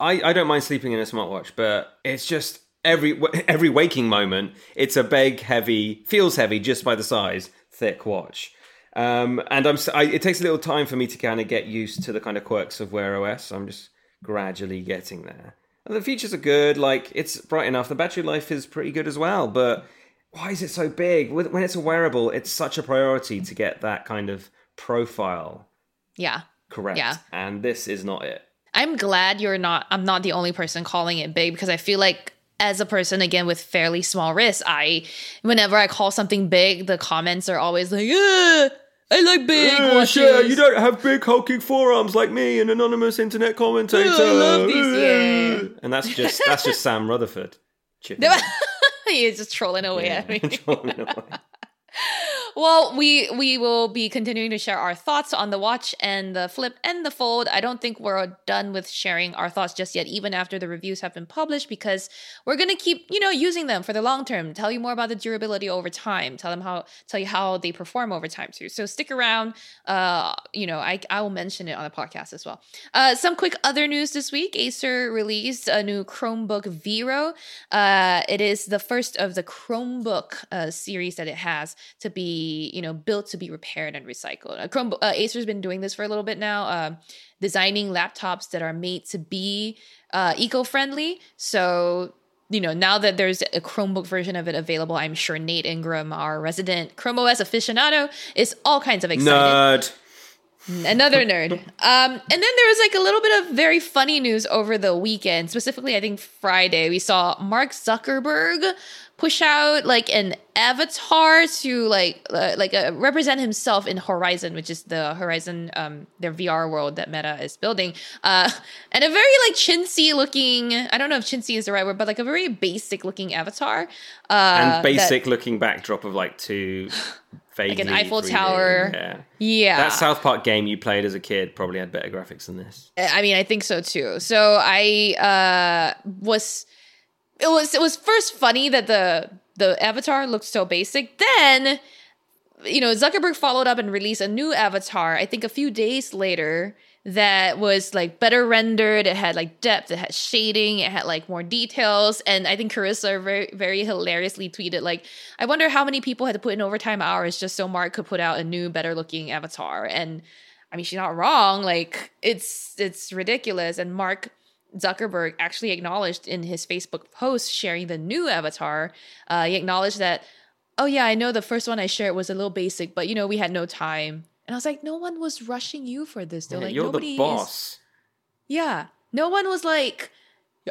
I, I don't mind sleeping in a smartwatch, but it's just every every waking moment, it's a big, heavy, feels heavy just by the size, thick watch. Um, and I'm I, it takes a little time for me to kind of get used to the kind of quirks of Wear OS. I'm just gradually getting there. And the features are good. Like it's bright enough. The battery life is pretty good as well. But why is it so big? When it's a wearable, it's such a priority to get that kind of profile Yeah. correct. Yeah. And this is not it. I'm glad you're not I'm not the only person calling it big because I feel like as a person again with fairly small wrists, I whenever I call something big, the comments are always like, "Uh, I like big Uh, watches." sure, you don't have big hulking forearms like me, an anonymous internet commentator. I love these, yeah. (laughs) And that's just that's just Sam Rutherford. (laughs) He's just trolling away in. at me. (laughs) Trolling away. Well, we we will be continuing to share our thoughts on the watch and the flip and the fold. I don't think we're done with sharing our thoughts just yet, even after the reviews have been published, because we're gonna keep you know using them for the long term. Tell you more about the durability over time. Tell them how tell you how they perform over time too. So stick around. Uh, you know, I I will mention it on the podcast as well. Uh, some quick other news this week: Acer released a new Chromebook Vero. Uh, it is the first of the Chromebook uh, series that it has to be you know built to be repaired and recycled. Uh, Chrome uh, Acer's been doing this for a little bit now, uh, designing laptops that are made to be uh, eco-friendly. So you know now that there's a Chromebook version of it available, I'm sure Nate Ingraham, our resident Chrome OS aficionado, is all kinds of excited. Nerd. Another nerd. Um, and then there was like a little bit of very funny news over the weekend. Specifically, I think Friday, we saw Mark Zuckerberg push out like an avatar to like uh, like uh, represent himself in Horizon, which is the Horizon um their VR world that Meta is building. Uh, and a very like chintzy looking. I don't know if chintzy is the right word, but like a very basic looking avatar. Uh, and basic that- looking backdrop of like two (sighs) like an Eiffel 3D Tower. Yeah. Yeah, That South Park game you played as a kid probably had better graphics than this. I mean, I think so too. So I uh was it was it was first funny that the the avatar looked so basic. Then you know, Zuckerberg followed up and released a new avatar, I think a few days later, that was like better rendered. It had like depth, it had shading, it had like more details. And I think Karissa very, very hilariously tweeted, like, I wonder how many people had to put in overtime hours just so Mark could put out a new, better looking avatar. And I mean, she's not wrong. Like, it's it's ridiculous. And Mark Zuckerberg actually acknowledged in his Facebook post sharing the new avatar, uh, he acknowledged that, oh yeah, I know the first one I shared was a little basic, but you know, we had no time. And I was like, no one was rushing you for this. They're Yeah, like, you're nobody the is- boss. yeah. No one was like,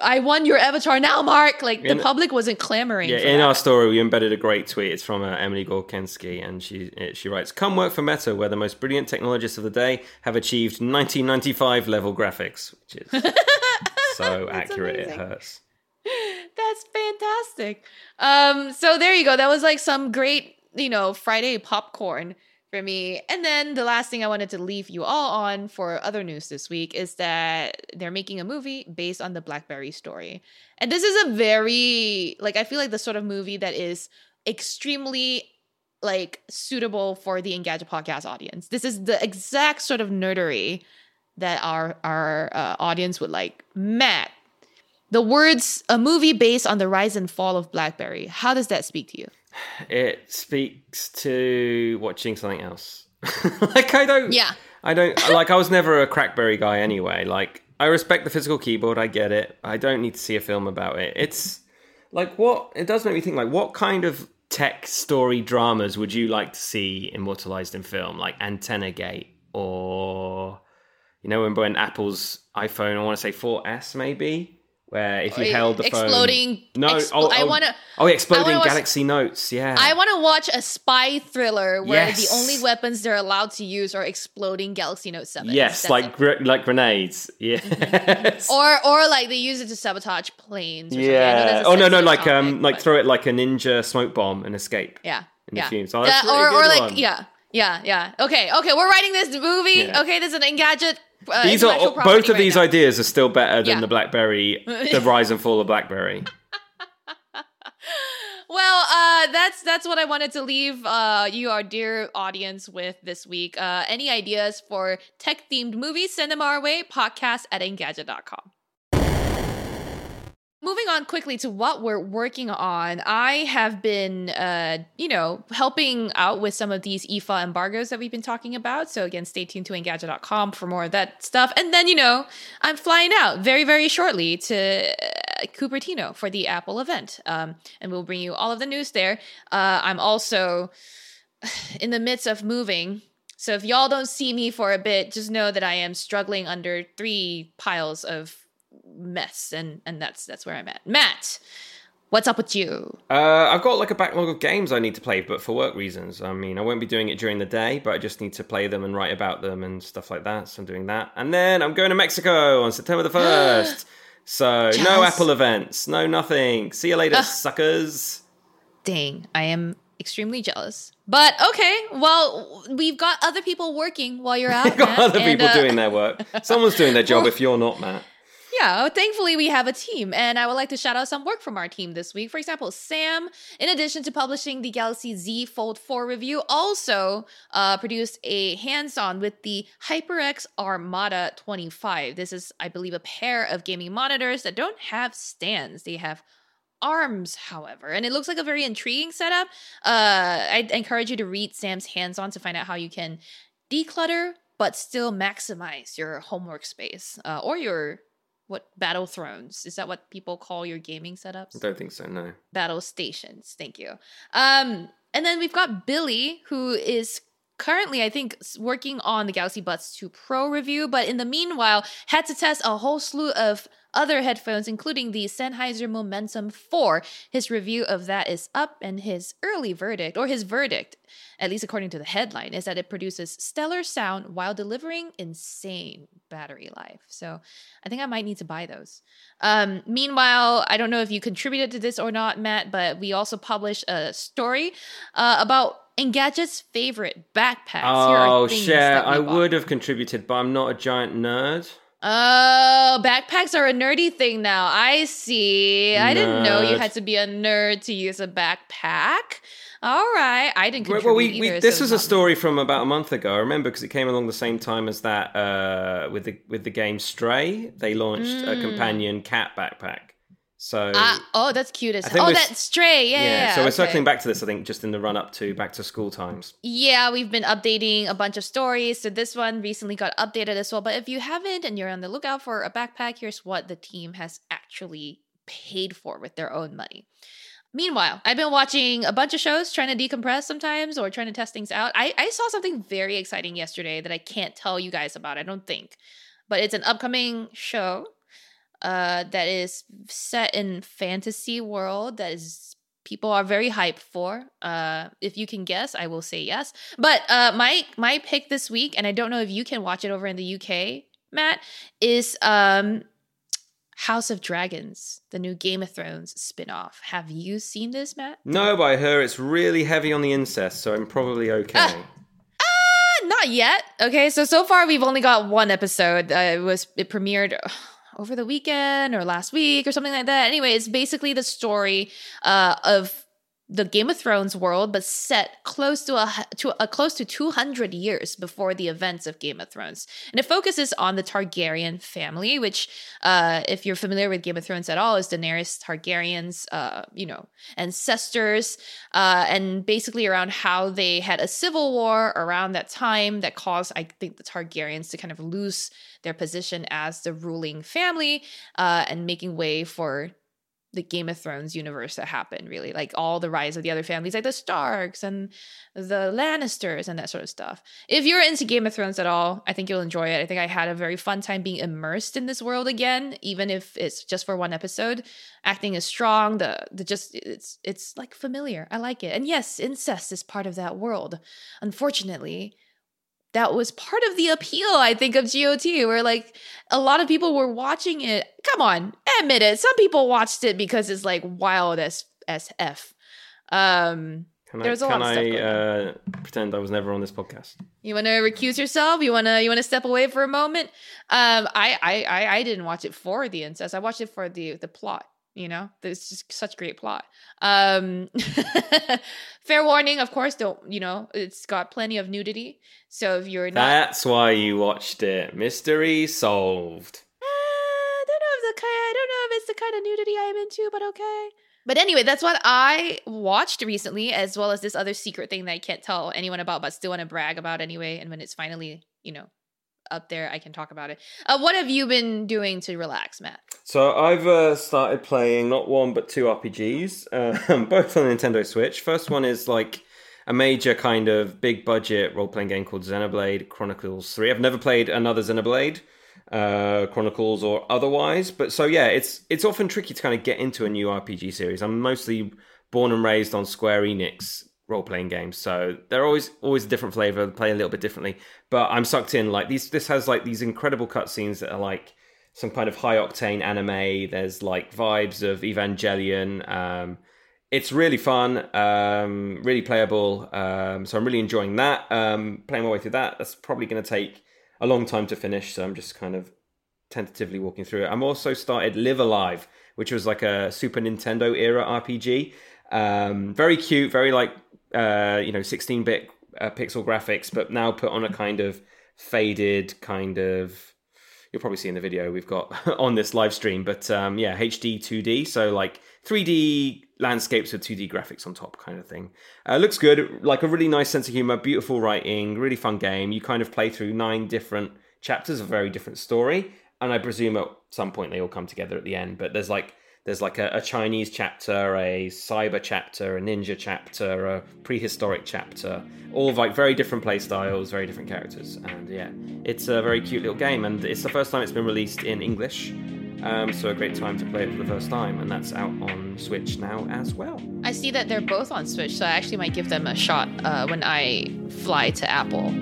I won your avatar now, Mark. Like the In- public wasn't clamoring. Yeah, in that. our story, we embedded a great tweet. It's from uh, Emily Gorcenski, and she she writes, "Come work for Meta, where the most brilliant technologists of the day have achieved 1995 level graphics, which is (laughs) so accurate it hurts." That's fantastic. Um, so there you go. That was like some great, you know, Friday popcorn for me. And then the last thing I wanted to leave you all on for other news this week is that they're making a movie based on the Blackberry story. And this is a very like I feel like the sort of movie that is extremely like suitable for the Engadget podcast audience. This is the exact sort of nerdery that our our uh, audience would like. Mat, the words "a movie based on the rise and fall of BlackBerry." How does that speak to you? It speaks to watching something else. (laughs) like I don't. Yeah. I don't like. I was never a Crackberry guy anyway. Like I respect the physical keyboard. I get it. I don't need to see a film about it. It's like what it does make me think. Like what kind of tech story dramas would you like to see immortalized in film? Like Antenna Gate or you know when when Apple's iPhone, I want to say 4S maybe. Where if you Oh, held the exploding- phone, no, expl- oh, I oh, wanna- oh, exploding watch- Galaxy Notes, yeah, I want to watch a spy thriller where Yes. the only weapons they're allowed to use are exploding Galaxy Note Seven. Yes, like gr- like grenades. Yes. or or like they use it to sabotage planes. Or something. I know yeah. Oh no, no, like topic, um, like but- throw it like a ninja smoke bomb and escape. Yeah. in the yeah. fumes. Oh, yeah. really Or, or like, one. yeah. Yeah. Yeah. Okay. Okay. We're writing this movie. Yeah. Okay. This is an Engadget. Uh, These are both property of right these now. ideas are still better than Yeah. the BlackBerry, (laughs) the rise and fall of BlackBerry. Well, uh, that's that's what I wanted to leave uh, you, our dear audience, with this week. Uh, any ideas for tech themed movies? Send them our way. Podcast at engadget.com. Moving on quickly to what we're working on, I have been, uh, you know, helping out with some of these IFA embargoes that we've been talking about. So again, stay tuned to Engadget.com for more of that stuff. And then, you know, I'm flying out very, very shortly to uh, Cupertino for the Apple event, um, and we'll bring you all of the news there. Uh, I'm also (sighs) in the midst of moving. So if y'all don't see me for a bit, just know that I am struggling under three piles of mess, and and that's that's where I'm at. Mat, what's up with you? Uh, I've got like a backlog of games I need to play, but for work reasons. I mean, I won't be doing it during the day, but I just need to play them and write about them and stuff like that. So I'm doing that, and then I'm going to Mexico on September the (gasps) first. so no Apple events, no nothing. See you later, suckers. Dang, I am extremely jealous. But okay, well, we've got other people working while you're (laughs) out. Got Mat, other and, people uh, doing their work. Someone's doing their (laughs) job if you're not, Mat. Yeah, thankfully we have a team, and I would like to shout out some work from our team this week. For example, Sam, in addition to publishing the Galaxy Z Fold 4 review, also uh, produced a hands-on with the HyperX Armada 25. This is, I believe, a pair of gaming monitors that don't have stands; they have arms, however, and it looks like a very intriguing setup. Uh, I encourage you to read Sam's hands-on to find out how you can declutter but still maximize your homework space uh, or your what battle thrones? Is that what people call your gaming setups? I don't think so, no. battle stations thank you. Um and then we've got billy who is currently i think working on the galaxy buds 2 pro review but in the meanwhile had to test a whole slew of other headphones including the sennheiser momentum 4 his review of that is up and his early verdict or his verdict at least according to the headline is that it produces stellar sound while delivering insane battery life so I think I might need to buy those. Um, meanwhile, I don't know if you contributed to this or not, Mat, but we also published a story uh, about Engadget's favorite backpacks. Oh, share. I bought. would have contributed, but I'm not a giant nerd. Oh, backpacks are a nerdy thing now. I see. I didn't know you had to be a nerd to use a backpack. All right, I didn't contribute well, we, either. we, so this it's was a story from about a month ago. I remember because it came along the same time as that uh, with the with the game Stray. They launched a companion cat backpack. So. Ah, oh, that's cute as hell. Oh, that's stray. Yeah, yeah, yeah. so we're okay. circling back to this. I think just in the run up to back to school times. Yeah, we've been updating a bunch of stories. So this one recently got updated as well. But if you haven't and you're on the lookout for a backpack, here's what the team has actually paid for with their own money. Meanwhile, I've been watching a bunch of shows trying to decompress sometimes or trying to test things out. I, I saw something very exciting yesterday that I can't tell you guys about, I don't think. But it's an upcoming show uh, that is set in fantasy world that is people are very hyped for. Uh, if you can guess, I will say yes. But uh, my my pick this week, and I don't know if you can watch it over in the UK, Mat, is um, House of Dragons, the new Game of Thrones spin-off. Have you seen this, Mat? No, but I hear it's really heavy on the incest, so I'm probably (laughs) okay. Ah. Uh, not yet. Okay, so so far we've only got one episode. Uh, it was it premiered over the weekend or last week or something like that. Anyway, it's basically the story uh, of the Game of Thrones world, but set close to a to a close to 200 years before the events of Game of Thrones, and it focuses on the Targaryen family, which, uh, if you're familiar with Game of Thrones at all, is Daenerys Targaryen's, uh, you know, ancestors, uh, and basically around how they had a civil war around that time that caused, I think, the Targaryens to kind of lose their position as the ruling family, uh, and making way for the Game of Thrones universe that happened, really. Like all the rise of the other families, like the Starks and the Lannisters and that sort of stuff. If you're into Game of Thrones at all, I think you'll enjoy it. I think I had a very fun time being immersed in this world again, even if it's just for one episode. Acting is strong, the the just it's it's like familiar. I like it. And yes, incest is part of that world. Unfortunately, that was part of the appeal, I think, of GOT, where like a lot of people were watching it. Come on, admit it. Some people watched it because it's like wild as as f. Um, Can I, There's a can lot of stuff I uh, pretend I was never on this podcast? you want to recuse yourself? You want to you want to step away for a moment? Um, I, I I I didn't watch it for the incest. I watched it for the the plot. You know, there's just such great plot. Um, (laughs) fair warning, of course. Don't you know? It's got plenty of nudity. So if you're not That's why you watched it. Mystery solved. I don't know if the kind. I don't know if it's the kind of nudity I am into, but okay. But anyway, that's what I watched recently, as well as this other secret thing that I can't tell anyone about, but still want to brag about anyway. And when it's finally, you know, up there, I can talk about it. Uh, what have you been doing to relax, Mat? So I've uh, started playing not one but two RPGs, um, (laughs) both on Nintendo Switch. First one is like a major kind of big budget role playing game called Xenoblade Chronicles Three. I've never played another Xenoblade uh, Chronicles or otherwise, but so yeah, it's it's often tricky to kind of get into a new RPG series. I'm mostly born and raised on Square Enix role playing games, so they're always always a different flavor, play a little bit differently. But I'm sucked in. Like these, this has like these incredible cutscenes that are like some kind of high octane anime. There's like vibes of Evangelion. Um, it's really fun, um, really playable. Um, so I'm really enjoying that. Um, playing my way through that. That's probably going to take a long time to finish. So I'm just kind of tentatively walking through it. I'm also started Live A Live, which was like a Super Nintendo era RPG. Um, very cute, very like uh, you know 16 bit uh, pixel graphics, but now put on a kind of faded kind of. You'll probably see in the video we've got (laughs) on this live stream, but um, yeah, HD 2D, so like 3D landscapes with 2D graphics on top, kind of thing. Uh, looks good, like a really nice sense of humor, beautiful writing, really fun game. You kind of play through nine different chapters, a very different story, and I presume at some point they all come together at the end. But there's like there's like a, a, Chinese chapter, a cyber chapter, a ninja chapter, a prehistoric chapter, all like very different play styles, very different characters, and yeah, it's a very cute little game, and it's the first time it's been released in English. Um, so a great time to play it for the first time, and that's out on Switch now as well. I see that they're both on Switch, so I actually might give them a shot uh, when I fly to Apple.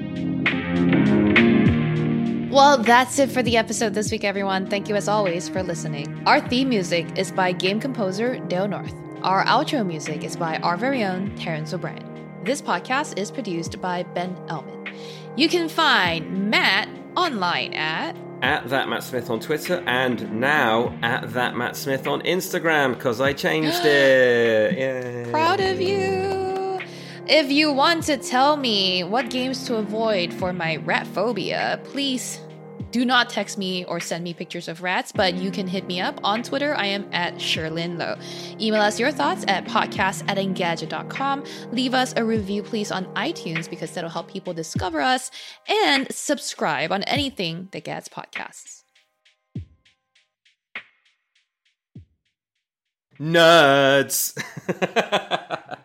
Well, that's it for the episode this week, everyone. Thank you as always for listening. Our theme music is by game composer Dale North. Our outro music is by our very own Terrence O'Brien. This podcast is produced by Ben Ellman. You can find Mat online at at that Mat Smith on Twitter and now at that Mat Smith on Instagram because I changed (gasps) it. Yay. Proud of you. If you want to tell me what games to avoid for my rat phobia, please do not text me or send me pictures of rats, but you can hit me up on Twitter. I am at Cherlynn Low. Email us your thoughts at podcast at engadget.com. Leave us a review, please, on iTunes because that'll help people discover us. And subscribe on anything that gets podcasts. Nerds. (laughs)